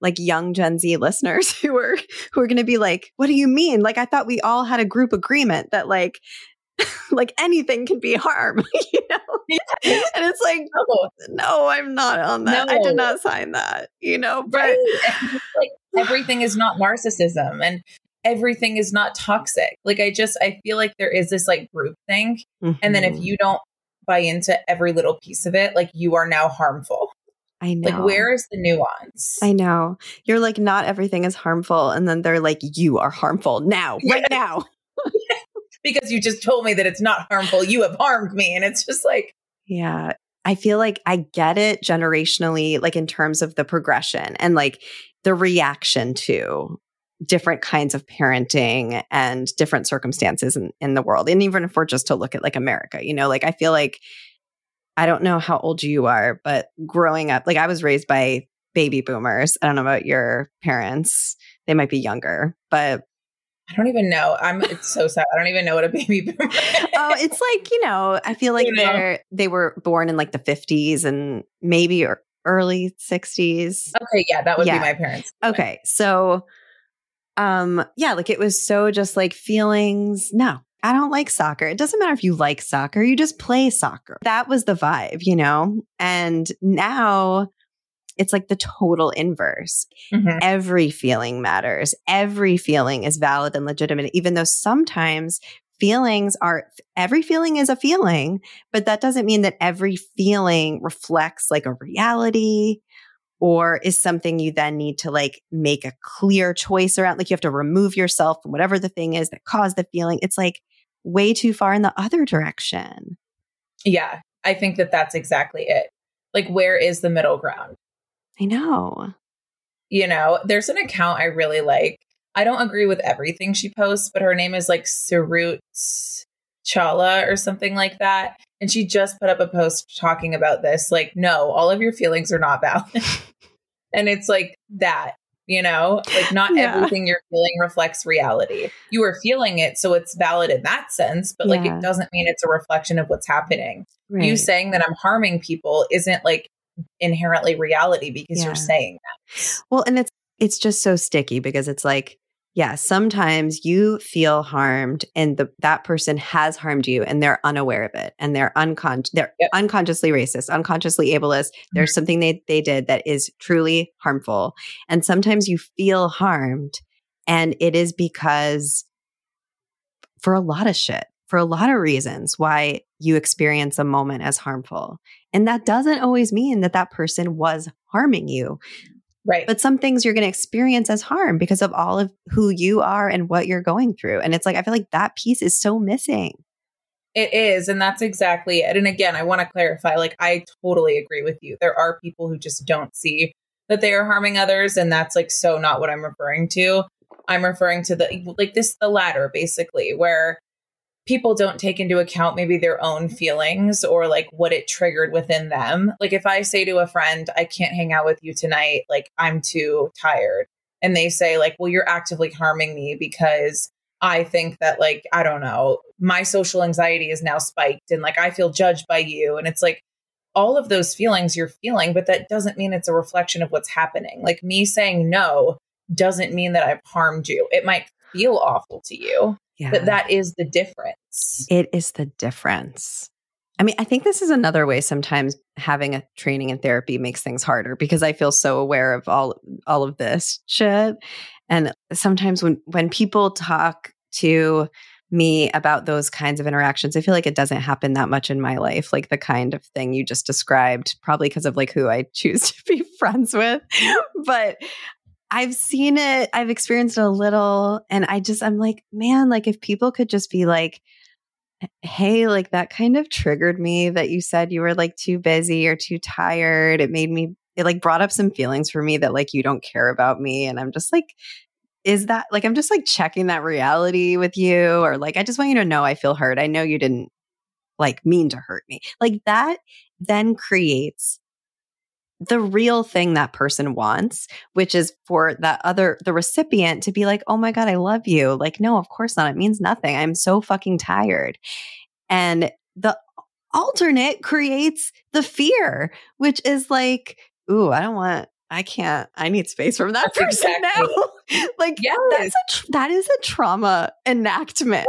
like young Gen Z listeners who are who are going to be like, what do you mean? Like, I thought we all had a group agreement that like like anything can be harm, you know? And it's like, Oh, no, I'm not on that. I did not sign that, you know. But right. Like everything is not narcissism and everything is not toxic. Like I just I feel like there is this like group thing. And then if Mhm. you don't buy into every little piece of it, like you are now harmful. I know, Like where is the nuance? I know. You're like, not everything is harmful. And then they're like, you are harmful now, right now. because you just told me that it's not harmful. You have harmed me. And it's just like, Yeah. I feel like I get it generationally, like in terms of the progression and like the reaction to different kinds of parenting and different circumstances in, in the world. And even if we're just to look at like America, you know, like I feel like I don't know how old you are, but growing up, like I was raised by baby boomers. I don't know about your parents. They might be younger, but I don't even know. I'm it's so sad. I don't even know what a baby boomer oh, is. oh, it's like, you know, I feel like You know? they're they were born in like the 50s and maybe or early 60s. Okay, yeah, that would Yeah. be my parents. Okay. So um yeah, like it was so just like feelings. No. I don't like soccer. It doesn't matter if you like soccer, you just play soccer. That was the vibe, you know? And now it's like the total inverse. Mhm. Every feeling matters. Every feeling is valid and legitimate, even though sometimes feelings are, every feeling is a feeling, but that doesn't mean that every feeling reflects like a reality or is something you then need to like make a clear choice around. Like you have to remove yourself from whatever the thing is that caused the feeling. It's like way too far in the other direction. Yeah, I think that that's exactly it. Like, where is the middle ground? I know. You know, there's an account I really like. I don't agree with everything she posts, but her name is like Sarut Chala or something like that. And she just put up a post talking about this. Like, no, all of your feelings are not valid. and it's like that, you know, like not Yeah. everything you're feeling reflects reality. You are feeling it, so it's valid in that sense, but like it doesn't mean it's a reflection of what's happening. You saying that I'm harming people isn't like inherently reality because Yeah. you're saying that. Well, and it's it's just so sticky because it's like, yeah, sometimes you feel harmed and the that person has harmed you and they're unaware of it and they're uncon they're Yep. unconsciously racist, unconsciously ableist. Mm-hmm. There's something they they did that is truly harmful. And sometimes you feel harmed and it is because for a lot of shit, for a lot of reasons why you experience a moment as harmful. And that doesn't always mean that that person was harming you Right. but some things you're going to experience as harm because of all of who you are and what you're going through. And it's like, I feel like that piece is so missing. It is. And that's exactly it. And again, I want to clarify like, I totally agree with you. There are people who just don't see that they are harming others. And that's like so not what I'm referring to. I'm referring to the like this, the latter basically, where people don't take into account maybe their own feelings or like what it triggered within them. Like if I say to a friend, I can't hang out with you tonight, like I'm too tired. And they say, like, well, you're actively harming me because I think that, like, I don't know, my social anxiety is now spiked and like I feel judged by you. And it's like all of those feelings you're feeling, but that doesn't mean it's a reflection of what's happening. Like me saying no doesn't mean that I've harmed you. It might feel awful to you, Yeah. but that is the difference. it is the difference. I mean, I think this is another way sometimes having a training in therapy makes things harder because I feel so aware of all all of this shit. And sometimes when when people talk to me about those kinds of interactions, I feel like it doesn't happen that much in my life, like the kind of thing you just described, probably because of like who I choose to be friends with. But I've seen it, I've experienced it a little, and I just, I'm like, man, like if people could just be like, hey, like that kind of triggered me that you said you were like too busy or too tired. It made me, it like brought up some feelings for me that like you don't care about me. And I'm just like, is that like, I'm just like checking that reality with you, or like, I just want you to know I feel hurt. I know you didn't like mean to hurt me. Like that then creates the real thing that person wants, which is for that other, the recipient to be like, oh my God, I love you. Like, no, of course not. It means nothing. I'm so fucking tired. And the alternate creates the fear, which is like, ooh, I don't want, I can't, I need space from that That's person exactly- now. like, Yes. that's a, tr- that is a trauma enactment.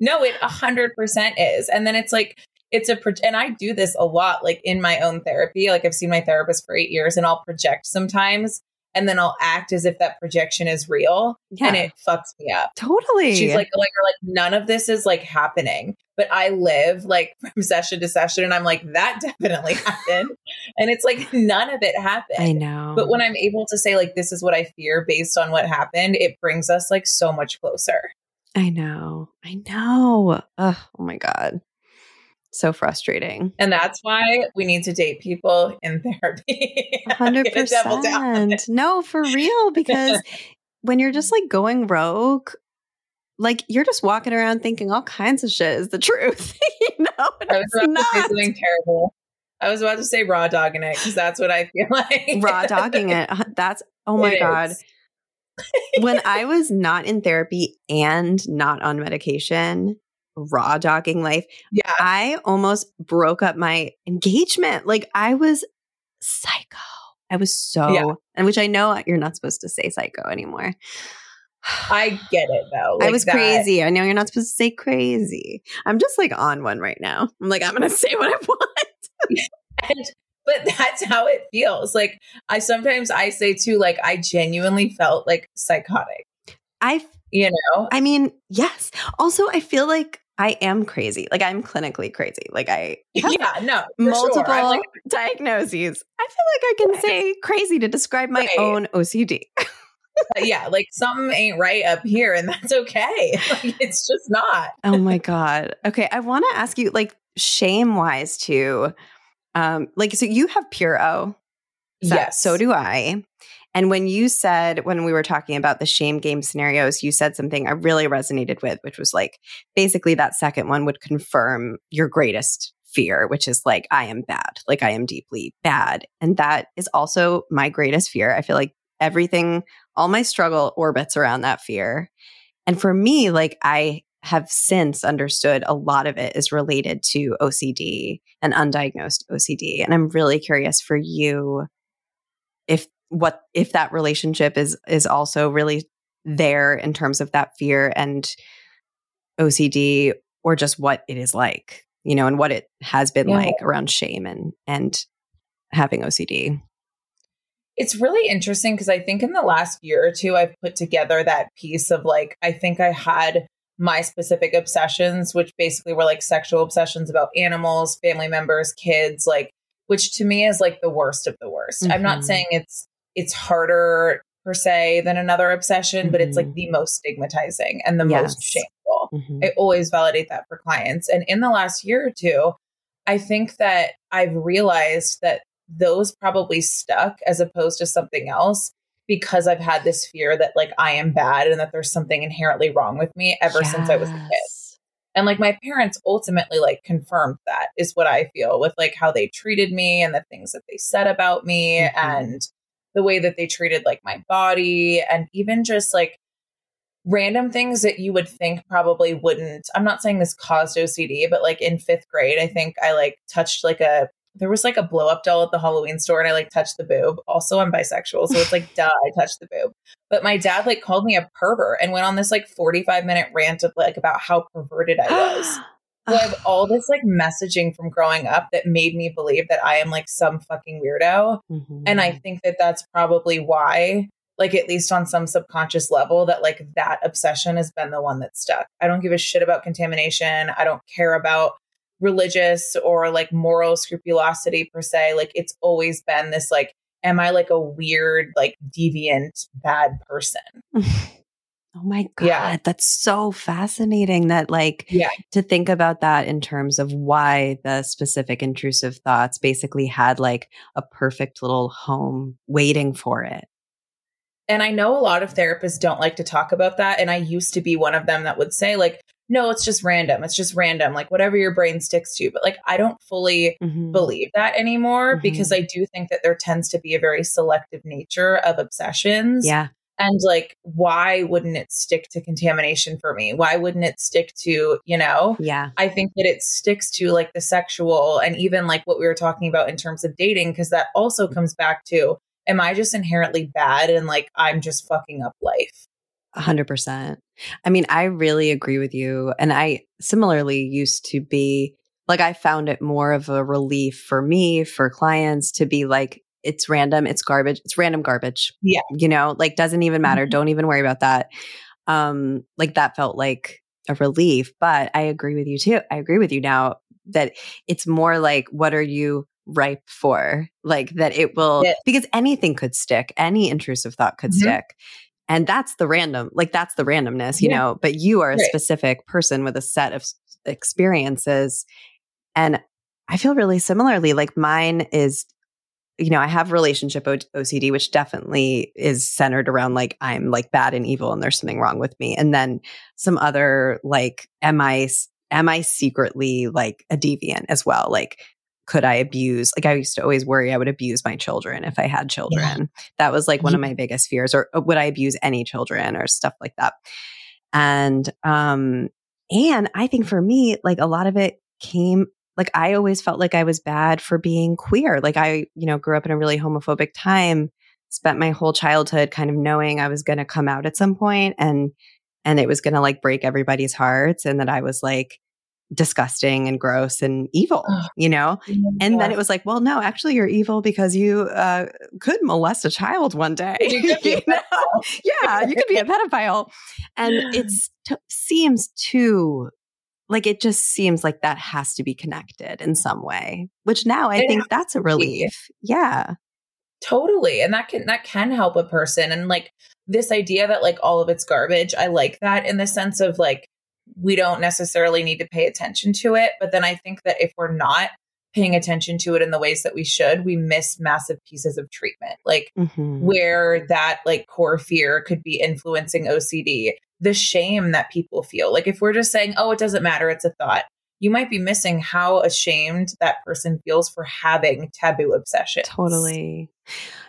No, it a hundred percent is. And then it's like, it's a, pro- and I do this a lot, like in my own therapy. Like I've seen my therapist for eight years and I'll project sometimes and then I'll act as if that projection is real Yeah, and it fucks me up. totally. She's like, like, like, none of this is like happening, but I live like from session to session and I'm like, that definitely happened. and it's like, none of it happened. I know. But when I'm able to say, like, this is what I fear based on what happened, it brings us like so much closer. I know. I know. Ugh, oh my God. So frustrating. And that's why we need to date people in therapy. Hundred gonna double down on percent. No, for real, because when you're just like going rogue, like you're just walking around thinking all kinds of shit is the truth. you know, I was it's about to not. say something terrible. I was about to say raw dogging it because that's what I feel like. raw dogging it. That's oh my It god. when I was not in therapy and not on medication, raw dogging life, Yeah. I almost broke up my engagement. Like I was psycho. I was so, Yeah. and which I know you're not supposed to say psycho anymore. I get it though. I was that- crazy. I know you're not supposed to say crazy. I'm just like on one right now. I'm like, I'm going to say what I want. And, but that's how it feels. Like I sometimes I say too, like I genuinely felt like psychotic. I, You know? I mean, yes. Also, I feel like I am crazy. Like I'm clinically crazy. Like I have yeah, no, multiple Sure. Like, diagnoses. I feel like I can say crazy to describe my Right. own OCD. yeah, like something ain't right up here, and that's okay. Like it's just not. oh my god. Okay, I want to ask you, like, shame wise too. Um, like, so you have pure O. So, Yes. So do I. And when you said, when we were talking about the shame game scenarios, you said something I really resonated with, which was like basically that second one would confirm your greatest fear, which is like, I am bad, like I am deeply bad. And that is also my greatest fear. I feel like everything, all my struggle orbits around that fear. And for me, like I have since understood a lot of it is related to OCD and undiagnosed OCD. And I'm really curious for you if what if that relationship is is also really there in terms of that fear and OCD or just what it is like, you know, and what it has been Yeah. like around shame and and having OCD. It's really interesting because I think in the last year or two, I've put together that piece of like, I think I had my specific obsessions, which basically were like sexual obsessions about animals, family members, kids, like, which to me is like the worst of the worst. I'm not Mhm. saying it's it's harder per se than another obsession, but it's like Mhm. the most stigmatizing and the Yes. most shameful. Mhm. I always validate that for clients. And in the last year or two, I think that I've realized that those probably stuck as opposed to something else because I've had this fear that like I am bad and that there's something inherently wrong with me ever since I was a kid. And like my parents ultimately like confirmed that is what I feel with like how they treated me and the things that they said about me Mhm. and the way that they treated like my body and even just like random things that you would think probably wouldn't. I'm not saying this caused OCD, but like in 5th grade, I think I like touched like a there was like a blow up doll at the Halloween store and I like touched the boob. Also, I'm bisexual, so it's like duh, I touched the boob. But my dad like called me a pervert and went on this like 45 minute rant of like about how perverted I was. Have all this like messaging from growing up that made me believe that I am like some fucking weirdo. Mhm. And I think that that's probably why, like, at least on some subconscious level, that like that obsession has been the one that stuck. I don't give a shit about contamination. I don't care about religious or like moral scrupulosity per se. Like, it's always been this like, am I like a weird, like deviant, bad person? Oh my God. Yeah. That's so fascinating that, like, Yeah. to think about that in terms of why the specific intrusive thoughts basically had like a perfect little home waiting for it. And I know a lot of therapists don't like to talk about that. And I used to be one of them that would say, like, no, it's just random. It's just random, like whatever your brain sticks to. But like, I don't fully Mhm. believe that anymore Mhm. because I do think that there tends to be a very selective nature of obsessions. Yeah. And like, why wouldn't it stick to contamination for me? Why wouldn't it stick to, you know? Yeah. I think that it sticks to like the sexual and even like what we were talking about in terms of dating, because that also mm-hmm. comes back to am I just inherently bad and like I'm just fucking up life? A hundred percent. I mean, I really agree with you. And I similarly used to be like, I found it more of a relief for me, for clients to be like, it's random, it's garbage, it's random garbage. Yeah. You know, like doesn't even matter. Mhm. Don't even worry about that. Um, like that felt like a relief. But I agree with you too. I agree with you now that it's more like, what are you ripe for? Like that it will, Yeah. because anything could stick, any intrusive thought could Mhm. stick. And that's the random, like that's the randomness, you Yeah. know, but you are a Right. specific person with a set of experiences. And I feel really similarly, like mine is you know, I have relationship o- OCD, which definitely is centered around like I'm like bad and evil and there's something wrong with me. And then some other like, am I, am I secretly like a deviant as well? Like, could I abuse? Like, I used to always worry I would abuse my children if I had children. Yeah. That was like one of my biggest fears, or uh, would I abuse any children or stuff like that? And, um, and I think for me, like a lot of it came like I always felt like I was bad for being queer. Like I, you know, grew up in a really homophobic time, spent my whole childhood kind of knowing I was going to come out at some point and and it was going to like break everybody's hearts and that I was like disgusting and gross and evil, you know? Yeah. And then it was like, well, no, actually you're evil because you uh, could molest a child one day. You you yeah, you could be a pedophile. And it seems too like it just seems like that has to be connected in some way which now i it think that's a relief. Yeah. Totally and that can that can help a person and like this idea that like all of it's garbage i like that in the sense of like we don't necessarily need to pay attention to it but then i think that if we're not paying attention to it in the ways that we should we miss massive pieces of treatment like mm-hmm. where that like core fear could be influencing ocd the shame that people feel. Like if we're just saying, oh, it doesn't matter, it's a thought, you might be missing how ashamed that person feels for having taboo obsession. Totally.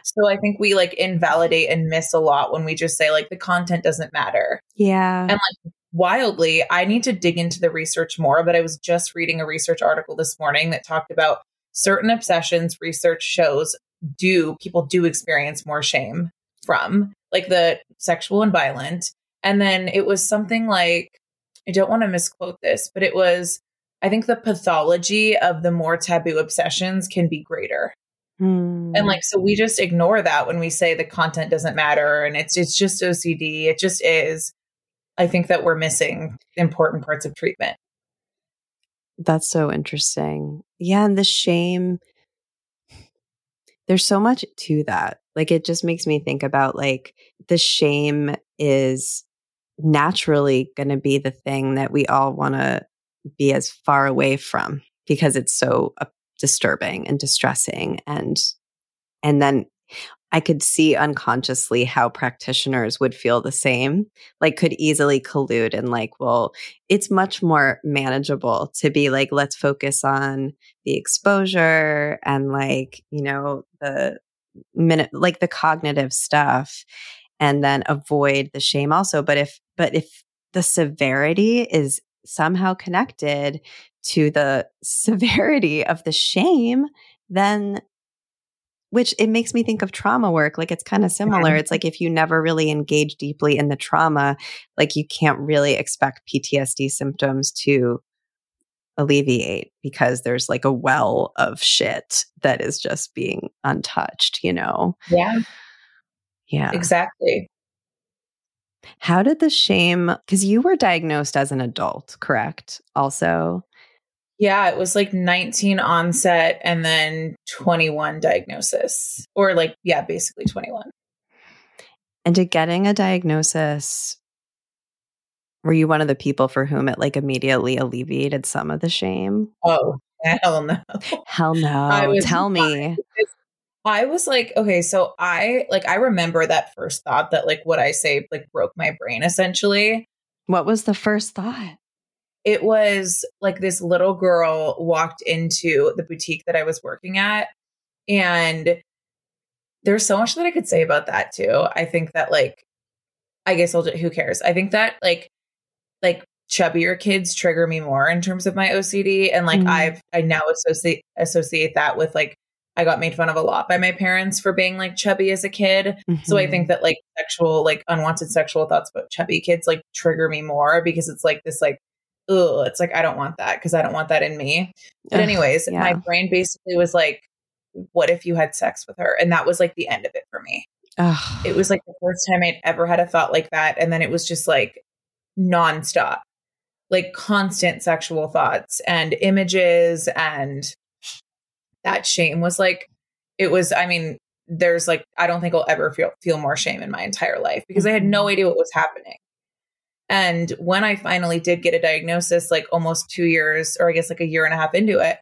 So I think we like invalidate and miss a lot when we just say like the content doesn't matter. Yeah. And like wildly, I need to dig into the research more, but I was just reading a research article this morning that talked about certain obsessions research shows do people do experience more shame from like the sexual and violent and then it was something like, I don't want to misquote this, but it was, I think the pathology of the more taboo obsessions can be greater. Mm. And like, so we just ignore that when we say the content doesn't matter and it's, it's just OCD. It just is. I think that we're missing important parts of treatment. That's so interesting. Yeah. And the shame, there's so much to that. Like, it just makes me think about like the shame is naturally going to be the thing that we all want to be as far away from because it's so uh, disturbing and distressing and and then I could see unconsciously how practitioners would feel the same, like could easily collude and like, well, it's much more manageable to be like, let's focus on the exposure and like, you know, the minute, like the cognitive stuff and then avoid the shame also. But if, but if the severity is somehow connected to the severity of the shame, then which it makes me think of trauma work. Like it's kind of similar. It's like if you never really engage deeply in the trauma, like you can't really expect PTSD symptoms to alleviate because there's like a well of shit that is just being untouched, you know? Yeah. Yeah. Exactly. How did the shame, because you were diagnosed as an adult, correct? Also, yeah, it was like 19 onset and then 21 diagnosis, or like, yeah, basically 21. And to getting a diagnosis, were you one of the people for whom it like immediately alleviated some of the shame? Oh, hell no. Hell no. Tell me. I was like, okay, so I like I remember that first thought that like what I say like broke my brain essentially. What was the first thought? It was like this little girl walked into the boutique that I was working at and there's so much that I could say about that too. I think that like I guess I'll just, who cares? I think that like like chubbier kids trigger me more in terms of my OCD and like mm. I've I now associate associate that with like I got made fun of a lot by my parents for being like chubby as a kid. Mm-hmm. So I mm-hmm. think that like sexual, like unwanted sexual thoughts about chubby kids like trigger me more because it's like this like, ugh, it's like I don't want that because I don't want that in me. But anyways, yeah. my brain basically was like, what if you had sex with her? And that was like the end of it for me. Ugh. It was like the first time I'd ever had a thought like that. And then it was just like nonstop, like constant sexual thoughts and images and that shame was like, it was, I mean, there's like, I don't think I'll ever feel, feel more shame in my entire life because I had no mm-hmm. idea what was happening. And when I finally did get a diagnosis, like almost two years, or I guess like a year and a half into it,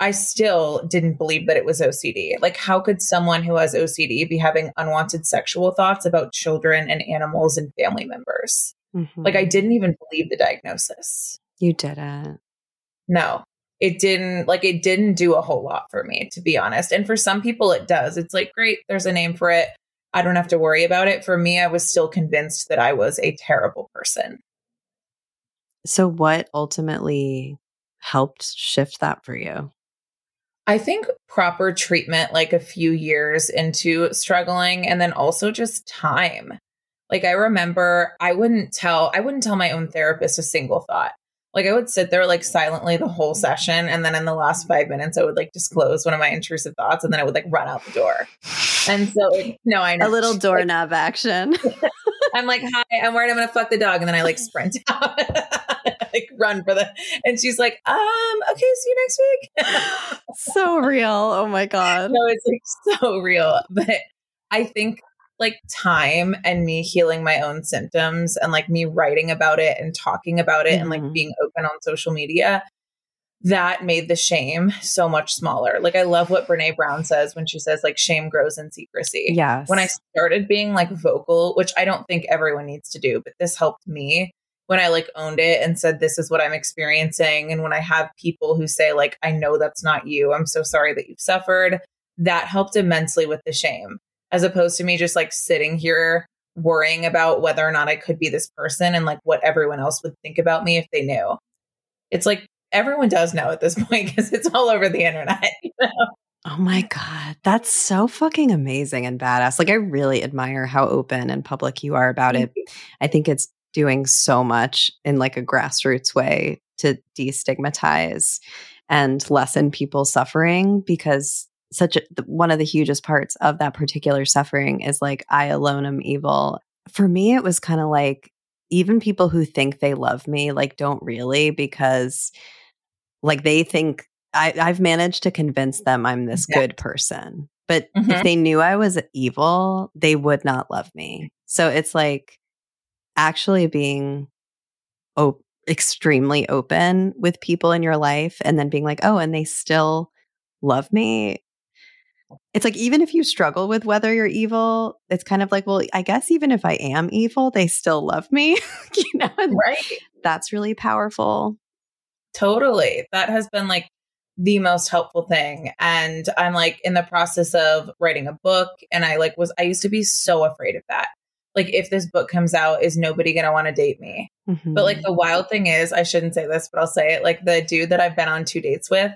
I still didn't believe that it was OCD. Like, how could someone who has OCD be having unwanted sexual thoughts about children and animals and family members? Mm-hmm. Like, I didn't even believe the diagnosis. You didn't. No, it didn't. Like, it didn't do a whole lot for me, to be honest. And for some people, it does. It's like, great, there's a name for it. I don't have to worry about it. For me, I was still convinced that I was a terrible person. So, what ultimately helped shift that for you? I think proper treatment, like a few years into struggling, and then also just time. Like I remember I wouldn't tell I wouldn't tell my own therapist a single thought. Like I would sit there like silently the whole session and then in the last 5 minutes I would like disclose one of my intrusive thoughts and then I would like run out the door. And so like, no, I know. A little doorknob like, action. I'm like, "Hi, I'm worried I'm going to fuck the dog." And then I like sprint out. like run for the and she's like um okay see you next week so real oh my god no it's like so real but i think like time and me healing my own symptoms and like me writing about it and talking about it mm-hmm. and like mm-hmm. being open on social media that made the shame so much smaller. Like I love what Brene Brown says when she says like shame grows in secrecy. Yeah. When I started being like vocal, which I don't think everyone needs to do, but this helped me when I like owned it and said, this is what I'm experiencing. And when I have people who say, like, I know that's not you, I'm so sorry that you've suffered, that helped immensely with the shame, as opposed to me just like sitting here worrying about whether or not I could be this person and like what everyone else would think about me if they knew. It's like everyone does know at this point because it's all over the internet. You know? Oh my God. That's so fucking amazing and badass. Like, I really admire how open and public you are about it. I think it's doing so much in like a grassroots way to destigmatize and lessen people's suffering because such a, one of the hugest parts of that particular suffering is like I alone am evil. For me it was kind of like even people who think they love me like don't really because like they think I, have managed to convince them I'm this yeah. good person. But mm-hmm. if they knew I was evil, they would not love me. So it's like actually being op- extremely open with people in your life and then being like, oh, and they still love me. It's like, even if you struggle with whether you're evil, it's kind of like, well, I guess even if I am evil, they still love me. you know, and right. That's really powerful. Totally. That has been like the most helpful thing. And I'm like in the process of writing a book. And I like was, I used to be so afraid of that like if this book comes out is nobody going to want to date me mm-hmm. but like the wild thing is i shouldn't say this but i'll say it like the dude that i've been on two dates with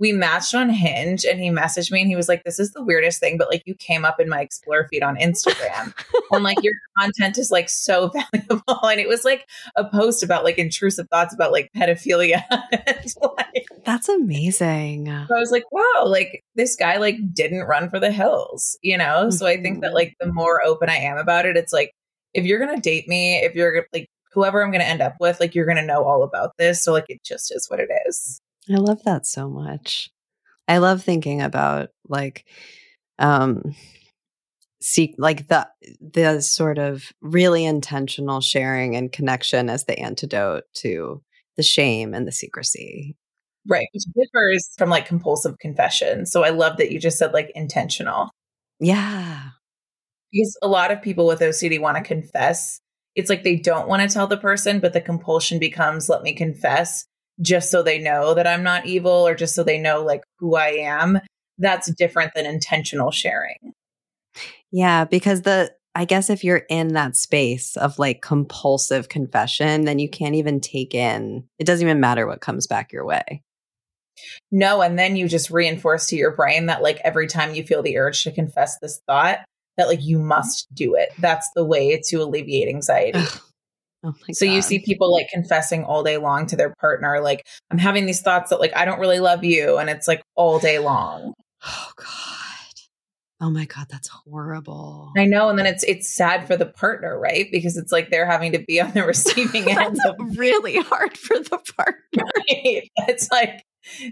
we matched on Hinge and he messaged me and he was like, This is the weirdest thing, but like you came up in my explore feed on Instagram. and like your content is like so valuable. And it was like a post about like intrusive thoughts about like pedophilia. like, That's amazing. So I was like, wow, like this guy like didn't run for the hills, you know? Mm-hmm. So I think that like the more open I am about it, it's like if you're gonna date me, if you're like whoever I'm gonna end up with, like you're gonna know all about this. So like it just is what it is. I love that so much. I love thinking about like um seek like the the sort of really intentional sharing and connection as the antidote to the shame and the secrecy. Right, which differs from like compulsive confession. So I love that you just said like intentional. Yeah. Because a lot of people with OCD want to confess. It's like they don't want to tell the person, but the compulsion becomes let me confess just so they know that I'm not evil or just so they know like who I am, that's different than intentional sharing. Yeah, because the I guess if you're in that space of like compulsive confession, then you can't even take in, it doesn't even matter what comes back your way. No, and then you just reinforce to your brain that like every time you feel the urge to confess this thought, that like you must do it. That's the way to alleviate anxiety. Oh so God. you see people like confessing all day long to their partner, like, I'm having these thoughts that like I don't really love you. And it's like all day long. Oh God. Oh my God, that's horrible. I know. And then it's it's sad for the partner, right? Because it's like they're having to be on the receiving end of really hard for the partner. Right? It's like,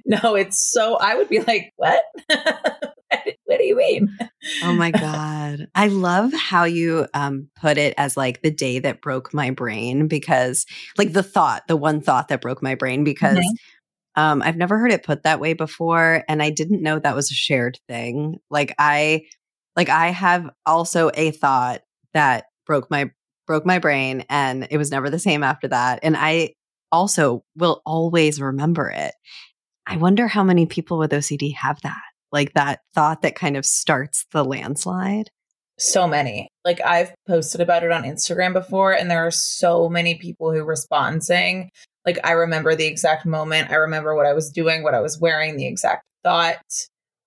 no, it's so I would be like, what? what do you mean? oh my God. I love how you um, put it as like the day that broke my brain because, like, the thought, the one thought that broke my brain because. Mm-hmm. Um, I've never heard it put that way before, and I didn't know that was a shared thing. Like I, like I have also a thought that broke my broke my brain, and it was never the same after that. And I also will always remember it. I wonder how many people with OCD have that, like that thought that kind of starts the landslide. So many. Like I've posted about it on Instagram before, and there are so many people who respond saying, like, I remember the exact moment. I remember what I was doing, what I was wearing, the exact thought,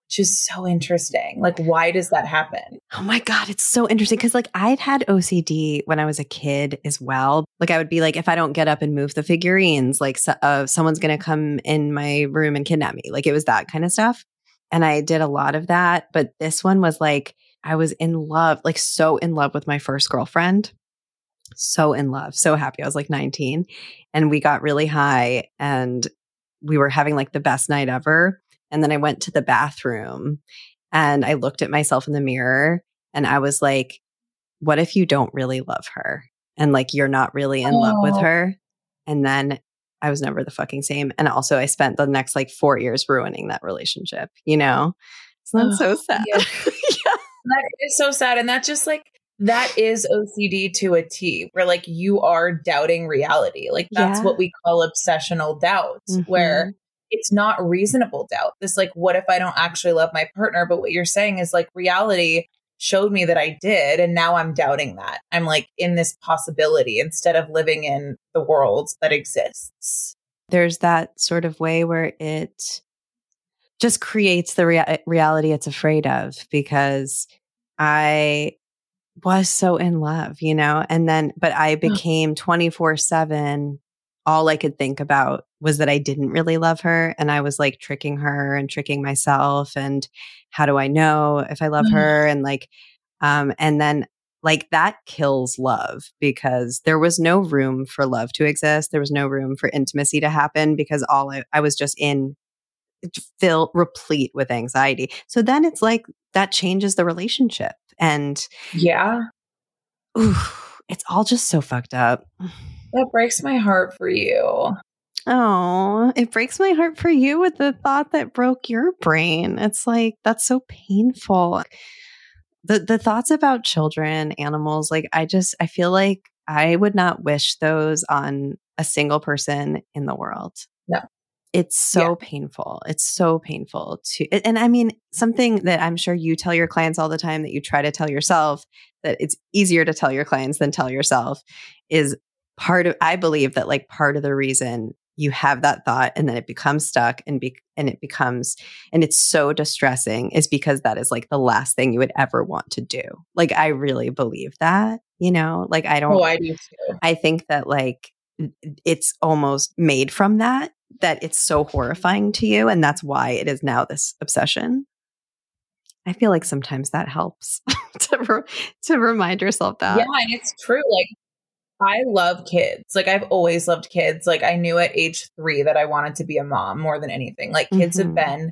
which is so interesting. Like, why does that happen? Oh my God, it's so interesting. Cause like I'd had OCD when I was a kid as well. Like I would be like, if I don't get up and move the figurines, like so, uh, someone's to come in my room and kidnap me. Like it was that kind of stuff. And I did a lot of that. But this one was like, I was in love, like so in love with my first girlfriend. So in love, so happy. I was like 19 and we got really high and we were having like the best night ever. And then I went to the bathroom and I looked at myself in the mirror and I was like, what if you don't really love her? And like you're not really in oh. love with oh. her. And then I was never the fucking same. And also I spent the next like four years ruining that relationship, you know? So that's oh, so sad. Yeah. yeah. That is so sad. And that just like that is OCD to a T, where like you are doubting reality. Like that's yeah. what we call obsessional doubt, mm-hmm. where it's not reasonable doubt. This like, what if I don't actually love my partner? But what you're saying is like reality showed me that I did, and now I'm doubting that. I'm like in this possibility instead of living in the world that exists. There's that sort of way where it just creates the rea- reality it's afraid of because I was so in love, you know? And then, but I became 24 7. All I could think about was that I didn't really love her. And I was like tricking her and tricking myself. And how do I know if I love mm-hmm. her? And like, um, and then like that kills love because there was no room for love to exist. There was no room for intimacy to happen because all I, I was just in fill replete with anxiety. So then it's like that changes the relationship. And yeah, ooh, it's all just so fucked up. That breaks my heart for you. Oh, it breaks my heart for you with the thought that broke your brain. It's like that's so painful. The the thoughts about children, animals, like I just I feel like I would not wish those on a single person in the world. No. It's so yeah. painful. It's so painful to, and I mean, something that I'm sure you tell your clients all the time that you try to tell yourself that it's easier to tell your clients than tell yourself is part of, I believe that like part of the reason you have that thought and then it becomes stuck and be, and it becomes and it's so distressing is because that is like the last thing you would ever want to do. Like I really believe that, you know, like I don't Oh, I do too. I think that like it's almost made from that that it's so horrifying to you and that's why it is now this obsession i feel like sometimes that helps to re- to remind yourself that yeah and it's true like i love kids like i've always loved kids like i knew at age 3 that i wanted to be a mom more than anything like kids mm-hmm. have been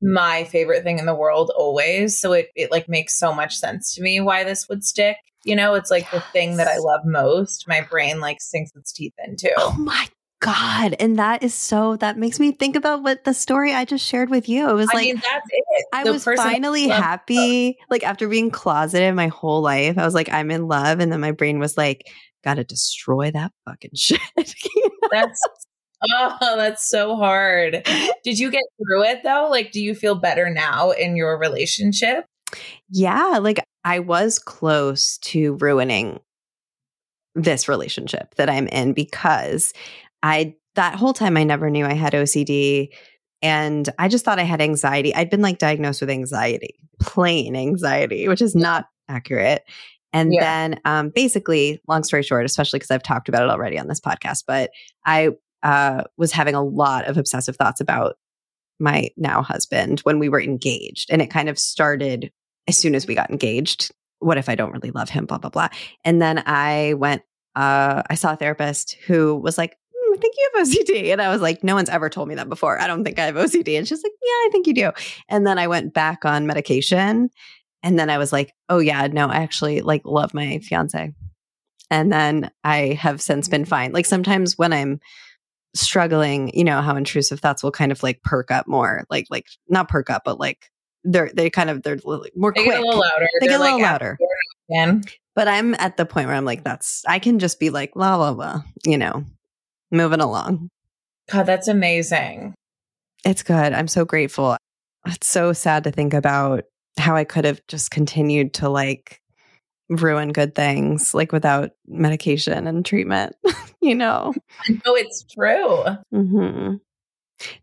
my favorite thing in the world always so it it like makes so much sense to me why this would stick you know it's like yes. the thing that i love most my brain like sinks its teeth into oh my God. And that is so, that makes me think about what the story I just shared with you. It was I like, mean, that's it. I the was finally happy. Like after being closeted my whole life, I was like, I'm in love. And then my brain was like, gotta destroy that fucking shit. that's, oh, that's so hard. Did you get through it though? Like, do you feel better now in your relationship? Yeah. Like I was close to ruining this relationship that I'm in because I that whole time I never knew I had OCD and I just thought I had anxiety. I'd been like diagnosed with anxiety, plain anxiety, which is not accurate. And yeah. then um, basically, long story short, especially because I've talked about it already on this podcast, but I uh, was having a lot of obsessive thoughts about my now husband when we were engaged. And it kind of started as soon as we got engaged. What if I don't really love him? Blah, blah, blah. And then I went, uh, I saw a therapist who was like, I think you have OCD. And I was like, no one's ever told me that before. I don't think I have OCD. And she's like, yeah, I think you do. And then I went back on medication. And then I was like, oh yeah, no, I actually like love my fiance. And then I have since been mm. fine. Like sometimes when I'm struggling, you know, how intrusive thoughts will kind of like perk up more, like like not perk up, but like they're they kind of they're more They quick. get a little louder. They They're get a little like, louder. Again. But I'm at the point where I'm like, that's I can just be like, blah blah blah, you know, moving along. God, that's amazing. It's good. I'm so grateful. It's so sad to think about how I could have just continued to like ruin good things like without medication and treatment, you know. No, it's true. hmm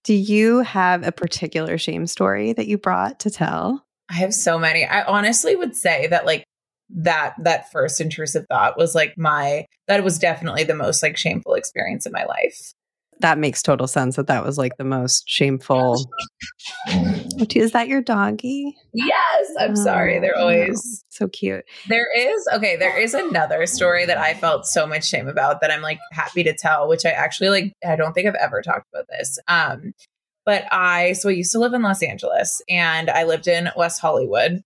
Do you have a particular shame story that you brought to tell? I have so many. I honestly would say that like that that first intrusive thought was like my that was definitely the most like shameful experience in my life. That makes total sense that that was like the most shameful. Is that your doggy? Yes, I'm sorry. Oh, They're no. always So cute. There is okay, there is another story that I felt so much shame about that I'm like happy to tell, which I actually like I don't think I've ever talked about this. Um but I so I used to live in Los Angeles and I lived in West Hollywood.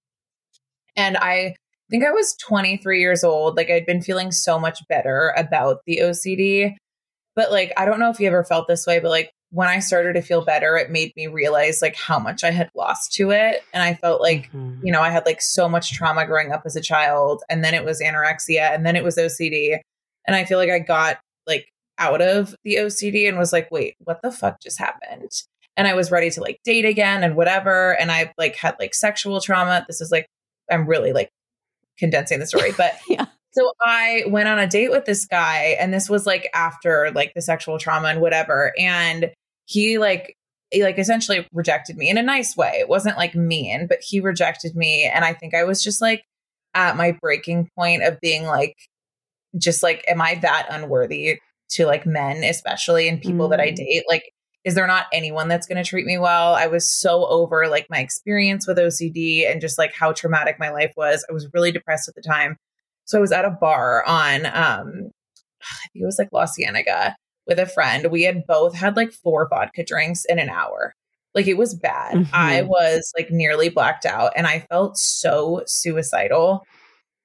And I think I was 23 years old. Like I'd been feeling so much better about the OCD. But like I don't know if you ever felt this way, but like when I started to feel better, it made me realize like how much I had lost to it. And I felt like Mhm. you know, I had like so much trauma growing up as a child, and then it was anorexia, and then it was OCD. And I feel like I got like out of the OCD and was like, wait, what the fuck just happened? And I was ready to like date again and whatever. And I like had like sexual trauma. This is like, I'm really like condensing the story, but Yeah. So I went on a date with this guy, and this was like after like the sexual trauma and whatever. And he like he like essentially rejected me in a nice way. It wasn't like mean, but he rejected me. And I think I was just like at my breaking point of being like, just like, am I that unworthy to like men, especially and people that I Mm. date? Like, is there not anyone that's going to treat me well? I was so over like my experience with OCD and just like how traumatic my life was. I was really depressed at the time. So I was at a bar on, um, I think it was like La Cienega with a friend. We had both had like four vodka drinks in an hour. Like it was bad. Mhm. I was like nearly blacked out and I felt so suicidal.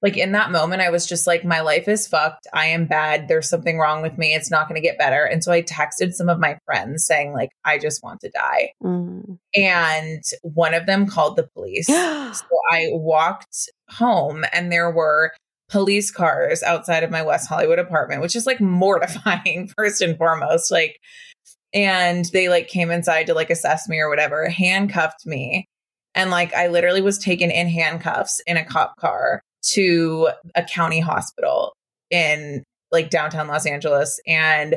Like in that moment, I was just like, my life is fucked. I am bad. There's something wrong with me. It's not going to get better. And so I texted some of my friends saying, like, I just want to die. Mm. And one of them called the police. So I walked home and there were police cars outside of my West Hollywood apartment, which is like mortifying first and foremost. Like, and they like came inside to like assess me or whatever, handcuffed me. And like I literally was taken in handcuffs in a cop car to a county hospital in like downtown Los Angeles. And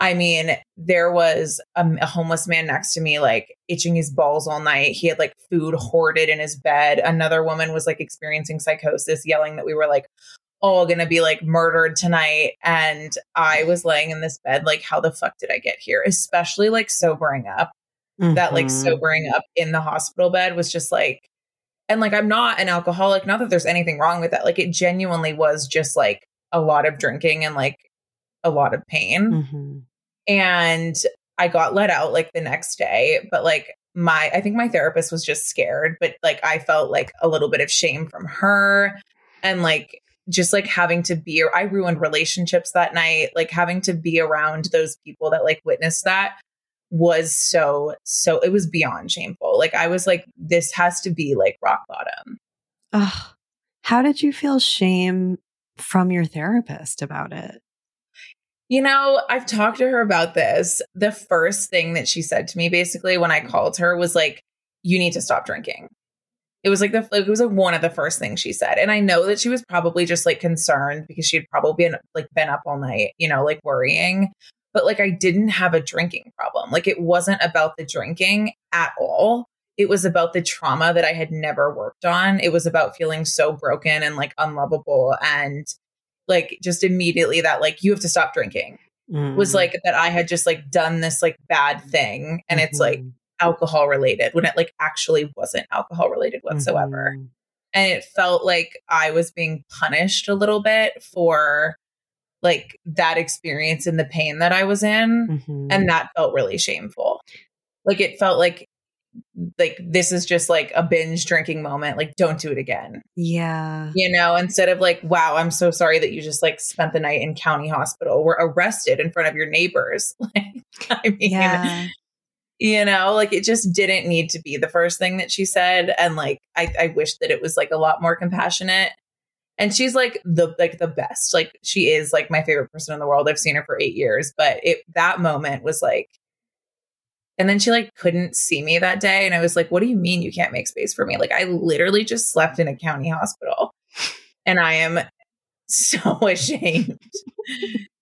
I mean, there was a, a homeless man next to me, like itching his balls all night. He had like food hoarded in his bed. Another woman was like experiencing psychosis, yelling that we were like all gonna be like murdered tonight. And I was laying in this bed, like, how the fuck did I get here? Especially like sobering up. That like Mhm. sobering up in the hospital bed was just like, and like, I'm not an alcoholic. Not that there's anything wrong with that. Like, it genuinely was just like a lot of drinking and like a lot of pain Mhm. and I got let out like the next day. But like my, I think my therapist was just scared, but like I felt like a little bit of shame from her and like just like having to be, I ruined relationships that night, like having to be around those people that like witnessed that was so, so it was beyond shameful. Like I was like, this has to be like rock bottom. Ugh. How did you feel shame from your therapist about it? You know, I've talked to her about this. The first thing that she said to me basically when I called her was like, you need to stop drinking. It was like the it was like one of the first things she said. And I know that she was probably just like concerned because she had probably been like been up all night, you know, like worrying. But like I didn't have a drinking problem. Like it wasn't about the drinking at all. It was about the trauma that I had never worked on. It was about feeling so broken and like unlovable and like just immediately that like you have to stop drinking was Mm. like that I had just like done this like bad thing and it's like Mhm. alcohol related when it like actually wasn't alcohol related whatsoever. Mhm. And it felt like I was being punished a little bit for like that experience and the pain that I was in. Mhm. And that felt really shameful. Like it felt like like this is just like a binge drinking moment like don't do it again. Yeah. you know instead of like wow i'm so sorry that you just like spent the night in county hospital were arrested in front of your neighbors. Like i mean Yeah. you know like it just didn't need to be the first thing that she said. And like i i wish that it was like a lot more compassionate. And she's like the like the best. Like she is like my favorite person in the world. I've seen her for 8 years. But it that moment was like and then she like couldn't see me that day and i was like what do you mean you can't make space for me? Like i literally just slept in a county hospital and i am so ashamed.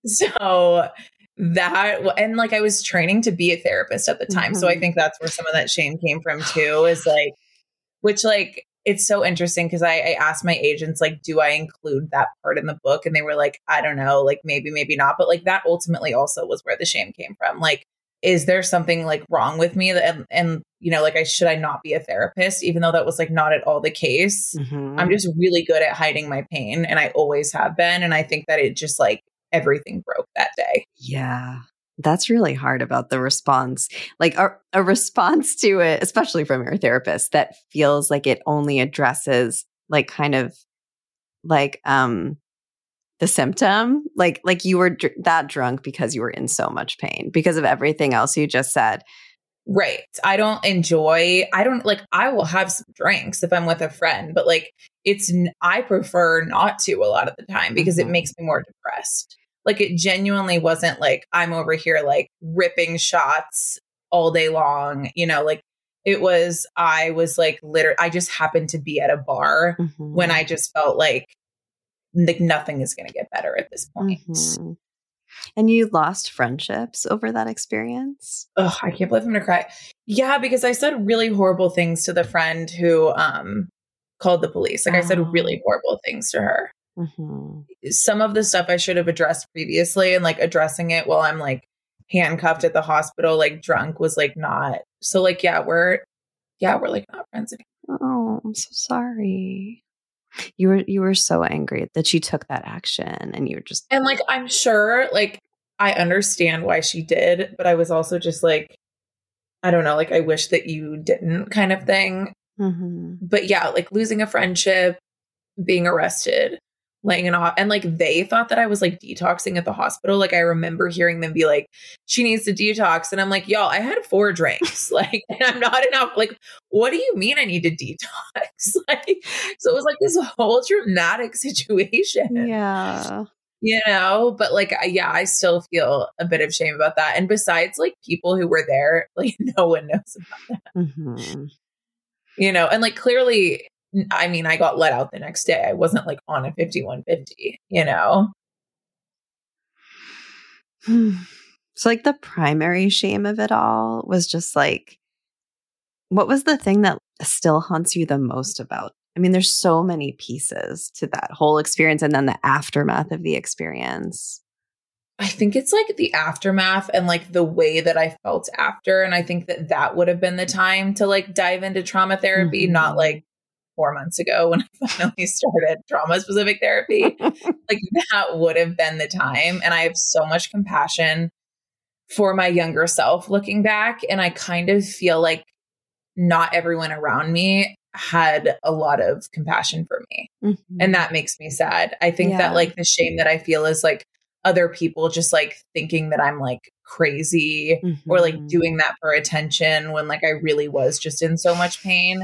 So that and like i was training to be a therapist at the time so i Mhm. think that's where some of that shame came from too is like which like it's so interesting because I, I asked my agents like do i include that part in the book? And they were like i don't know like maybe maybe not. But like that ultimately also was where the shame came from. Like is there something like wrong with me that, and, and you know like i should i not be a therapist even though that was like not at all the case Mhm. i'm just really good at hiding my pain and i always have been and i think that it just like everything broke that day Yeah. That's really hard about the response. Like a, a response to it, especially from your therapist, that feels like it only addresses like kind of like um the symptom, like like you were dr- that drunk because you were in so much pain because of everything else you just said. Right. I don't enjoy, I don't like, I will have some drinks if I'm with a friend, but like, it's, i prefer not to a lot of the time because Mhm. it makes me more depressed. Like, it genuinely wasn't like I'm over here like ripping shots all day long, you know, like it was, I was like, literally, I just happened to be at a bar when Mm-hmm. I just felt like, like nothing is going to get better at this point. Mhm. And you lost friendships over that experience? Ugh, I can't believe I'm gonna cry. Yeah, because I said really horrible things to the friend who um called the police. Like I said Oh. really horrible things to her. Mhm. Some of the stuff I should have addressed previously and like addressing it while I'm like handcuffed at the hospital, like drunk was like not so like yeah, we're yeah, we're like not friends anymore. Oh, I'm so sorry. You were you were so angry that she took that action and you were just And like I'm sure like I understand why she did, but I was also just like I don't know, like I wish that you didn't kind of thing. Mhm. but yeah, like losing a friendship, being arrested, laying in off, and like they thought that I was like detoxing at the hospital. Like I remember hearing them be like, "She needs to detox," and I'm like, "Y'all, I had four drinks, like, and I'm not enough." Like, what do you mean I need to detox? like, so it was like this whole dramatic situation Yeah. you know but like yeah i still feel a bit of shame about that and besides like people who were there like no one knows about that Mhm. you know and like clearly i mean i got let out the next day i wasn't like on a 5150 you know So like the primary shame of it all was just like what was the thing that still haunts you the most about? I mean, there's so many pieces to that whole experience and then the aftermath of the experience. i think it's like the aftermath and like the way that i felt after and i think that that would have been the time to like dive into trauma therapy Mhm. not like four months ago when i finally started trauma specific therapy like that would have been the time and i have so much compassion for my younger self looking back and i kind of feel like not everyone around me had a lot of compassion for me Mhm. and that makes me sad i think Yeah. that like the shame that i feel is like other people just like thinking that i'm like crazy or like Mhm. doing that for attention when like I really was just in so much pain.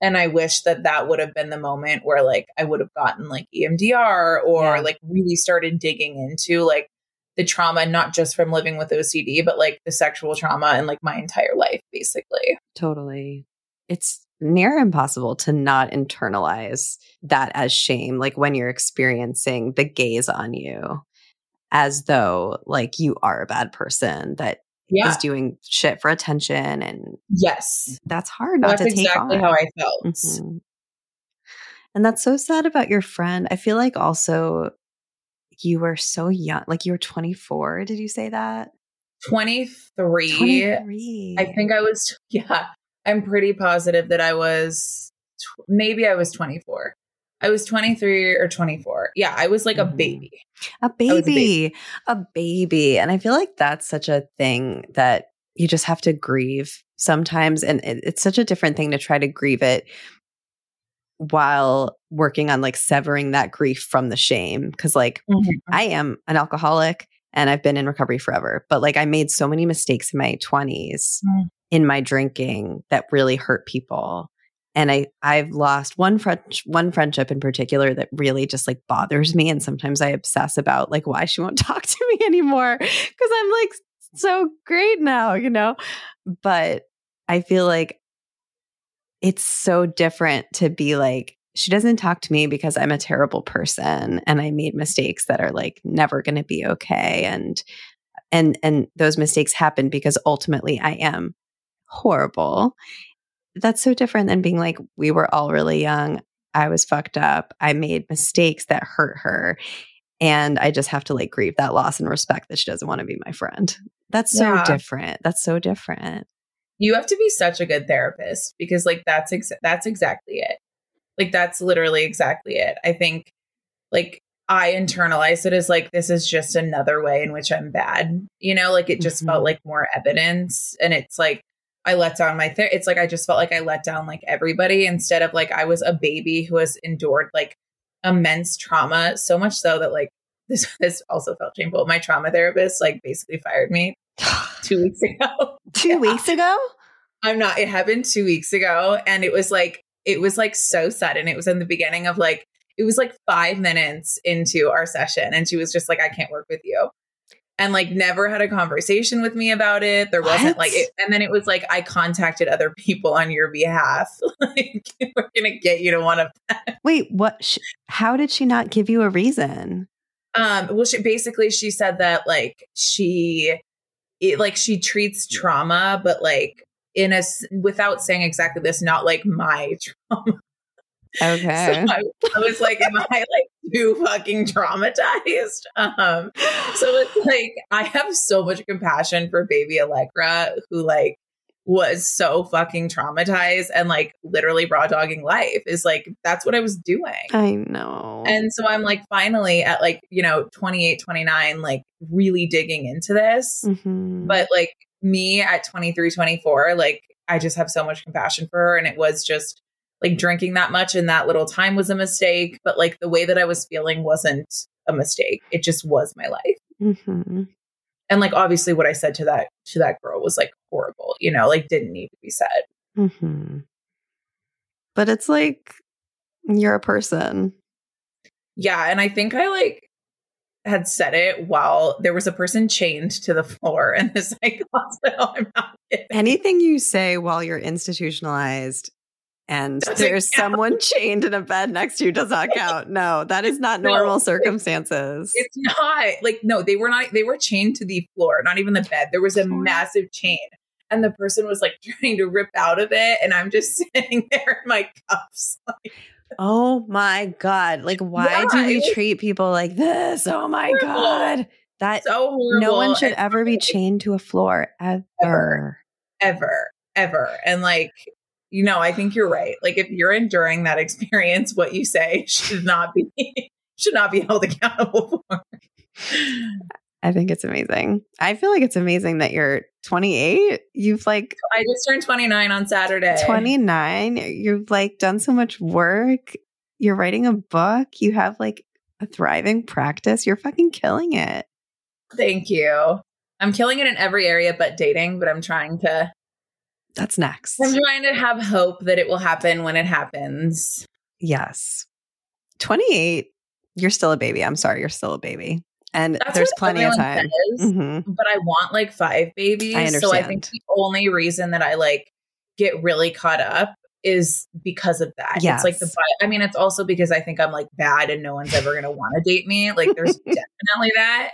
And I wish that that would have been the moment where like I would have gotten like EMDR or Yeah. like really started digging into like the trauma, not just from living with OCD, but like the sexual trauma and like my entire life, basically. Totally. It's near impossible to not internalize that as shame, like when you're experiencing the gaze on you as though like you are a bad person that is doing shit for attention. And Yes. that's hard not That's to take exactly on. how I felt. Mhm. And that's so sad about your friend. I feel like also you were so young, like you were 24. Did you say that? 23. 23. I think I was, yeah, I'm pretty positive that I was, tw- maybe I was 24. I was 23 or 24. Yeah, I was like a Mhm. baby. a was a baby, baby. a baby. And I feel like that's such a thing that you just have to grieve sometimes. And it, it's such a different thing to try to grieve it while working on like severing that grief from the shame. Cause like Mm-hmm. I am an alcoholic and I've been in recovery forever, but like I made so many mistakes in my 20s Mm. in my drinking that really hurt people. And I I've lost one French one friendship in particular that really just like bothers me and sometimes I obsess about like why she won't talk to me anymore cuz I'm like so great now, you know? But I feel like it's so different to be like she doesn't talk to me because I'm a terrible person and I made mistakes that are like never going to be okay and and and those mistakes happen because ultimately I am horrible. That's so different than being like we were all really young. I was fucked up. I made mistakes that hurt her and I just have to like grieve that loss and respect that she doesn't want to be my friend. That's so Yeah. different. That's so different. you have to be such a good therapist because like that's ex- that's exactly it like that's literally exactly it i think like i internalized it as like this is just another way in which i'm bad you know like it just Mhm. felt like more evidence and it's like i let down my ther- it's like i just felt like i let down like everybody instead of like i was a baby who has endured like immense trauma so much so that like this this also felt shameful my trauma therapist like basically fired me two weeks ago Two Yeah. weeks ago? I'm not. It happened two weeks ago, and it was like it was like so sudden. It was in the beginning of like it was like five minutes into our session, and she was just like, "I can't work with you," and like never had a conversation with me about it. There wasn't What? like, it, and then it was like I contacted other people on your behalf. like we're gonna get you to want to. Wait, what? Sh- how did she not give you a reason? Um. Well, she basically she said that like she, it, like she treats trauma, but like in a without saying exactly this, not like my trauma. Okay. So I, I was like, am I like too fucking traumatized? Um, so it's like I have so much compassion for baby Alegra who like was so fucking traumatized and like literally raw dogging life is like that's what I was doing. I know. And so I'm like finally at like, you know, 28, 29, like really digging into this. Mhm. But like me at 23, 24, like I just have so much compassion for her. And it was just like drinking that much in that little time was a mistake. But like the way that I was feeling wasn't a mistake. It just was my life. Mhm. And like obviously what I said to that to that girl was like horrible, you know, like didn't need to be said. Mhm. But it's like you're a person. Yeah. And I think I like had said it while there was a person chained to the floor in the psych hospital. I'm not. Anything you say while you're institutionalized and Doesn't there's count. someone chained in a bed next to you does not count. No, that is not normal it's- circumstances. It's not like no, they were not. They were chained to the floor, not even the bed. There was a massive chain, and the person was like trying to rip out of it, and I'm just sitting there in my cuffs. Like, Oh my God. Like, why do we treat people like this? Oh my horrible. God. That so horrible. no one should and ever be chained to a floor ever. Ever. ever, ever, and like. You know, I think you're right. Like if you're enduring that experience, what you say should not be should not be held accountable for. I think it's amazing. I feel like it's amazing that you're 28. You've like I just turned 29 on Saturday. 29. You've like done so much work. You're writing a book. You have like a thriving practice. You're fucking killing it. Thank you. I'm killing it in every area but dating, but I'm trying to That's next. I'm trying to have hope that it will happen when it happens. Yes. 28. You're still a baby. I'm sorry. You're still a baby. And That's there's plenty of time. says, Mhm. But I want like five babies. I So I think understand. the only reason that I like get really caught up is because of that. It's like the I mean, it's also because I think I'm like bad and no one's ever gonna want to date me. Like there's definitely that.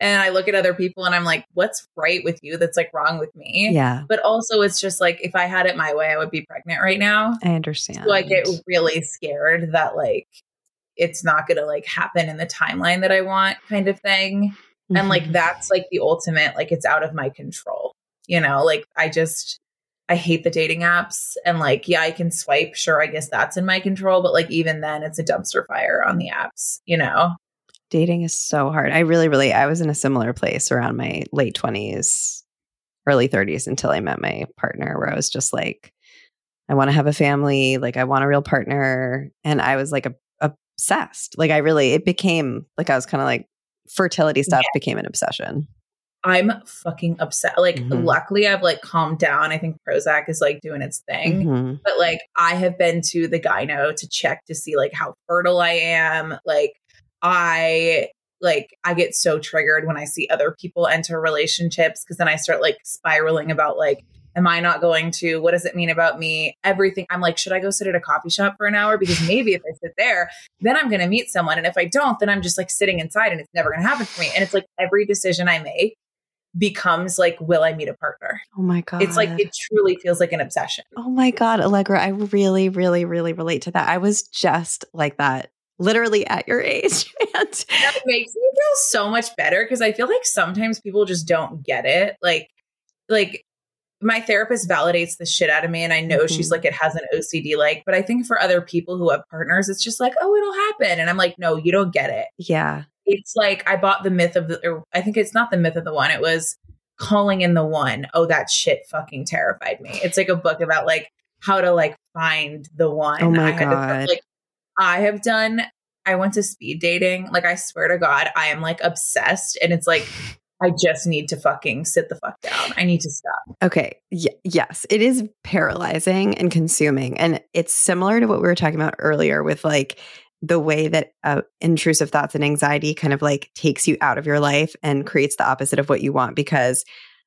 And I look at other people and I'm like, what's right with you that's like wrong with me? Yeah, But also it's just like if I had it my way, I would be pregnant right now. I understand. So I get really scared that like it's not gonna like happen in the timeline that I want, kind of thing. And like Mhm. that's like the ultimate, like it's out of my control. You know, like I just I hate the dating apps and like, yeah, I can swipe. Sure, I guess that's in my control, but like even then it's a dumpster fire on the apps, you know? Dating is so hard. I really, really, I was in a similar place around my late 20s, early 30s until I met my partner, where I was just like, I want to have a family, like I want a real partner. And I was like a, obsessed. Like I really, it became like I was kind of like fertility stuff yeah. became an obsession. I'm fucking upset. Like, mm-hmm. luckily, I've like calmed down. I think Prozac is like doing its thing. Mm-hmm. But like, I have been to the gyno to check to see like how fertile I am. Like, I like I get so triggered when I see other people enter relationships because then I start like spiraling about like am I not going to? What does it mean about me? Everything. I'm like, should I go sit at a coffee shop for an hour? Because maybe if I sit there, then I'm going to meet someone. And if I don't, then I'm just like sitting inside and it's never going to happen for me. And it's like every decision I make becomes like, will I meet a partner? Oh my God. It's like, it truly feels like an obsession. Oh my God, Alegra, I really, really, really relate to that. I was just like that literally at your age. and that makes me feel so much better because I feel like sometimes people just don't get it. Like, like my therapist validates the shit out of me and I know mm-hmm. she's like it has an OCD like but I think for other people who have partners it's just like oh it'll happen and I'm like no you don't get it. Yeah. It's like I bought the myth of the I think it's not the myth of the one it was calling in the one. Oh that shit fucking terrified me. It's like a book about like how to like find the one. Oh my I god. To, like I have done I went to speed dating. Like I swear to God, I am like obsessed. And it's like I just need to fucking sit the fuck down. I need to stop. Okay. Y- yes, it is paralyzing and consuming. And it's similar to what we were talking about earlier with like the way that uh, intrusive thoughts and anxiety kind of like takes you out of your life and creates the opposite of what you want. Because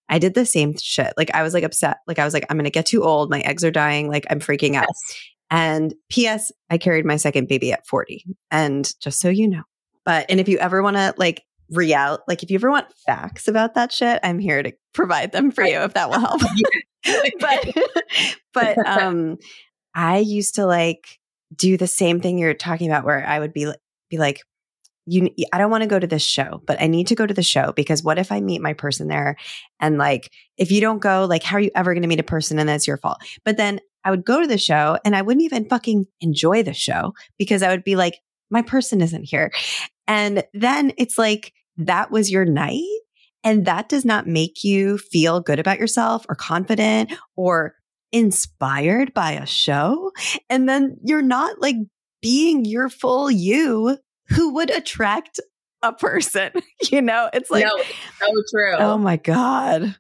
I did the same shit. Like I was like upset. Like I was like, I'm going to get too old. My eggs are dying. Like I'm freaking out. Yes. And P.S. I carried my second baby at 40. And just so you know, but and if you ever want to like real like if you ever want facts about that shit i'm here to provide them for you if that will help but but um i used to like do the same thing you're talking about where i would be be like you i don't want to go to this show but i need to go to the show because what if i meet my person there and like if you don't go like how are you ever going to meet a person and that's your fault but then i would go to the show and i wouldn't even fucking enjoy the show because i would be like my person isn't here and then it's like that was your night and that does not make you feel good about yourself or confident or inspired by a show. And then you're not like being your full you who would attract a person. you know, it's like, no, so true. Oh my God.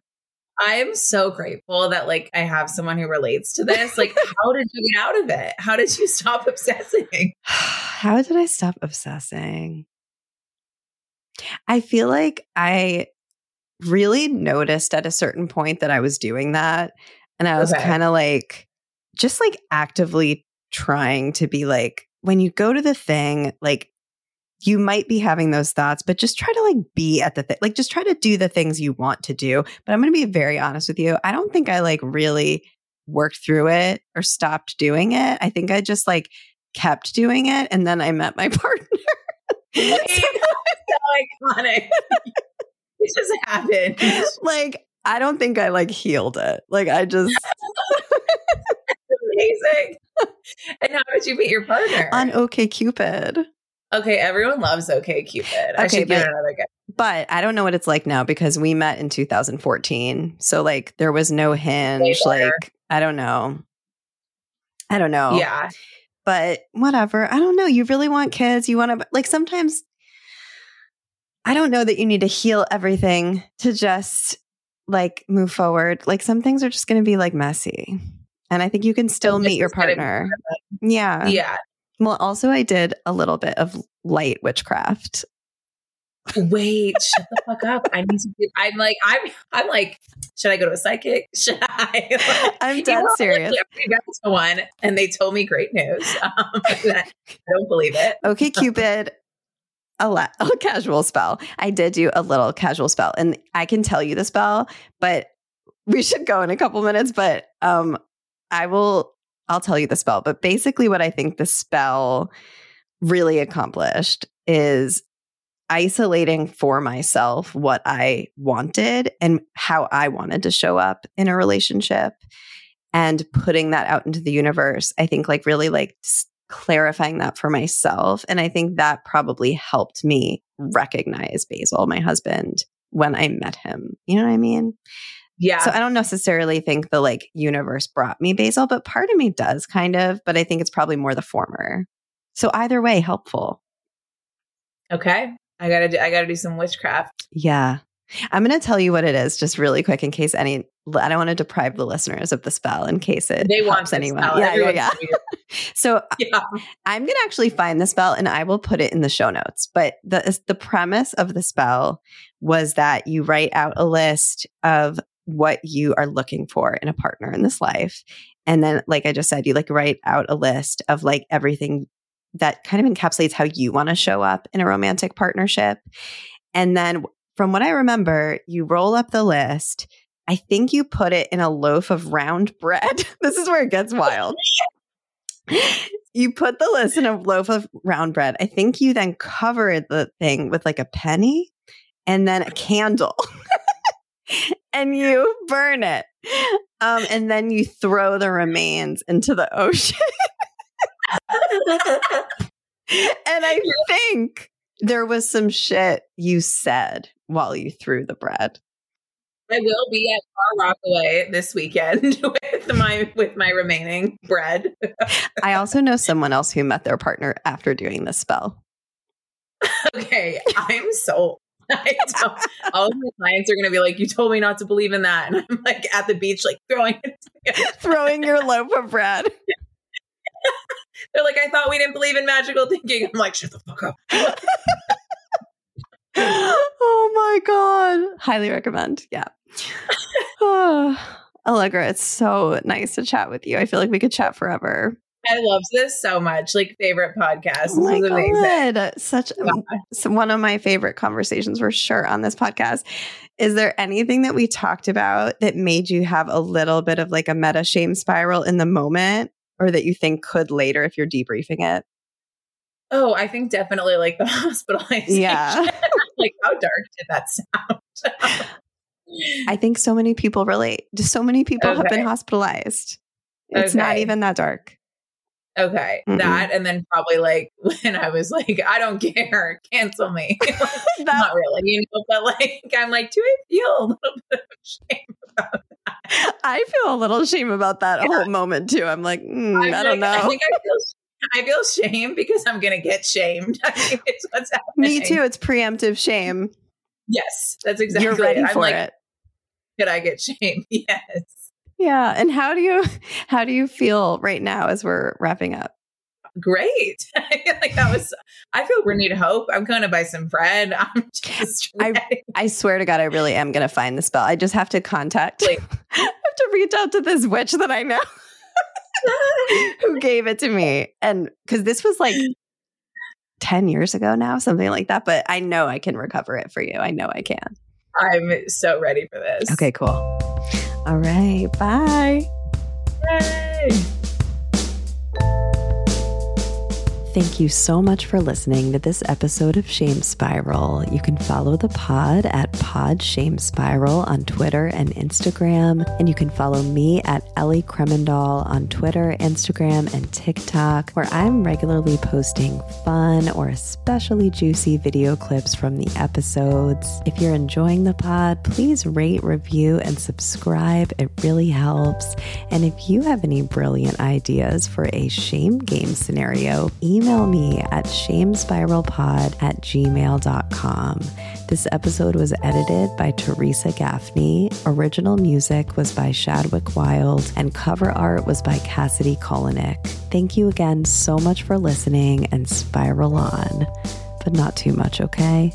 I am so grateful that like I have someone who relates to this. Like, how did you get out of it? How did you stop obsessing? how did I stop obsessing? I feel like I really noticed at a certain point that I was doing that. And I was okay. kind of like, just like actively trying to be like, when you go to the thing, like, you might be having those thoughts, but just try to like be at the thing, like just try to do the things you want to do. But I'm going to be very honest with you. I don't think I like really worked through it or stopped doing it. I think I just like kept doing it. And then I met my partner so iconic. it just happened. Like, I don't think I like healed it. Like, I just. amazing. And how did you meet your partner? On OK Cupid. Okay, everyone loves OK Cupid. I should get another guy. But I don't know what it's like now because we met in 2014. So like there was no hinge. Like I don't know. I don't know. Yeah but whatever. I don't know. You really want kids. You want to, like, sometimes I don't know that you need to heal everything to just like move forward. Like, some things are just going to be like messy. And I think you can still meet your partner. Yeah. Yeah. Well, also, I did a little bit of light witchcraft. Wait, shut the fuck up. I need to do, I'm like, I'm, I'm like, should I go to a psychic? Should I? Like, I'm dead serious. I went to one and they told me great news. Um, I don't believe it. Okay, Cupid. A, la- a casual spell. I did do a little casual spell, and I can tell you the spell, but we should go in a couple minutes. But um, I will. I'll tell you the spell. But basically, what I think the spell really accomplished is isolating for myself what I wanted and how I wanted to show up in a relationship and putting that out into the universe. I think like really like clarifying that for myself. And I think that probably helped me recognize Basil, my husband, when I met him. You know what I mean? Yeah. So I don't necessarily think the like universe brought me basil, but part of me does kind of, but I think it's probably more the former. So either way, helpful. okay. I gotta do I gotta do some witchcraft. Yeah. I'm going to tell you what it is just really quick in case any, I don't want to deprive the listeners of the spell in case it They want helps anyone. spell. Yeah, yeah, Everyone's yeah. gonna So yeah. I'm going to actually find the spell and I will put it in the show notes. But the the premise of the spell was that you write out a list of what you are looking for in a partner in this life. And then like I just said, you like write out a list of like everything that kind of encapsulates how you want to show up in a romantic partnership. And then from what I remember, you roll up the list. I think you put it in a loaf of round bread. this is where it gets wild. you put the list in a loaf of round bread. I think you then cover the thing with like a penny and then a candle. and you burn it. Um, and then you throw the remains into the ocean. and I think there was some shit you said while you threw the bread. I will be at Far Rockaway this weekend with my with my remaining bread. I also know someone else who met their partner after doing this spell. okay, I'm sold. I don't, all of my clients are going to be like, "You told me not to believe in that," and I'm like at the beach, like throwing. Throwing your loaf of bread. They're like, "I thought we didn't believe in magical thinking." I'm like, "Shut the fuck up." oh my god. Highly recommend. Yeah. oh, Alegra, it's so nice to chat with you. I feel like we could chat forever. I love this so much. Like favorite podcast. Oh my this is amazing. god. Such one of my favorite conversations for sure on this podcast. Is there anything that we talked about that made you have a little bit of like a meta shame spiral in the moment or that you think could later if you're debriefing it? Oh, I think definitely like the hospitalization. Yeah. like how dark did that sound? I think so many people relate. So many people have been hospitalized. It's not even that dark. Okay, Mm-mm. that and then probably like when I was like, I don't care, cancel me. That- Not really, you know, but like I'm like, do I feel a little bit of shame? I feel a little shame about that whole moment too. I'm like, mm, I'm I don't like- I know. think I feel I feel shame because I'm gonna get shamed. I think it's what's happening. Me too. It's preemptive shame. Yes, that's exactly. You're ready it. I'm for like, it. Could I get shamed? Yes. Yeah. And how do you how do you feel right now as we're wrapping up? Great. I feel like that was. I feel renewed hope. I'm going to buy some bread. I'm just. I- ready. I swear to God, I really am gonna find the spell. I just have to contact Wait. I have to reach out to this witch that I know who gave it to me. And because this was like 10 years ago now, something like that. But I know I can recover it for you. I know I can. I'm so ready for this. Okay, cool. All right. Bye. Yay. Thank you so much for listening to this episode of Shame Spiral. You can follow the pod at Pod Shame Spiral on Twitter and Instagram. And you can follow me at Ellie Kremendall on Twitter, Instagram, and TikTok, where I'm regularly posting fun or especially juicy video clips from the episodes. If you're enjoying the pod, please rate, review, and subscribe. It really helps. And if you have any brilliant ideas for a shame game scenario, email me at shamespiralpod at gmail.com. This episode was edited by Teresa Gaffney. Original music was by Shadwick Wild, and cover art was by Cassidy Kolinick. Thank you again so much for listening and spiral on, but not too much, okay?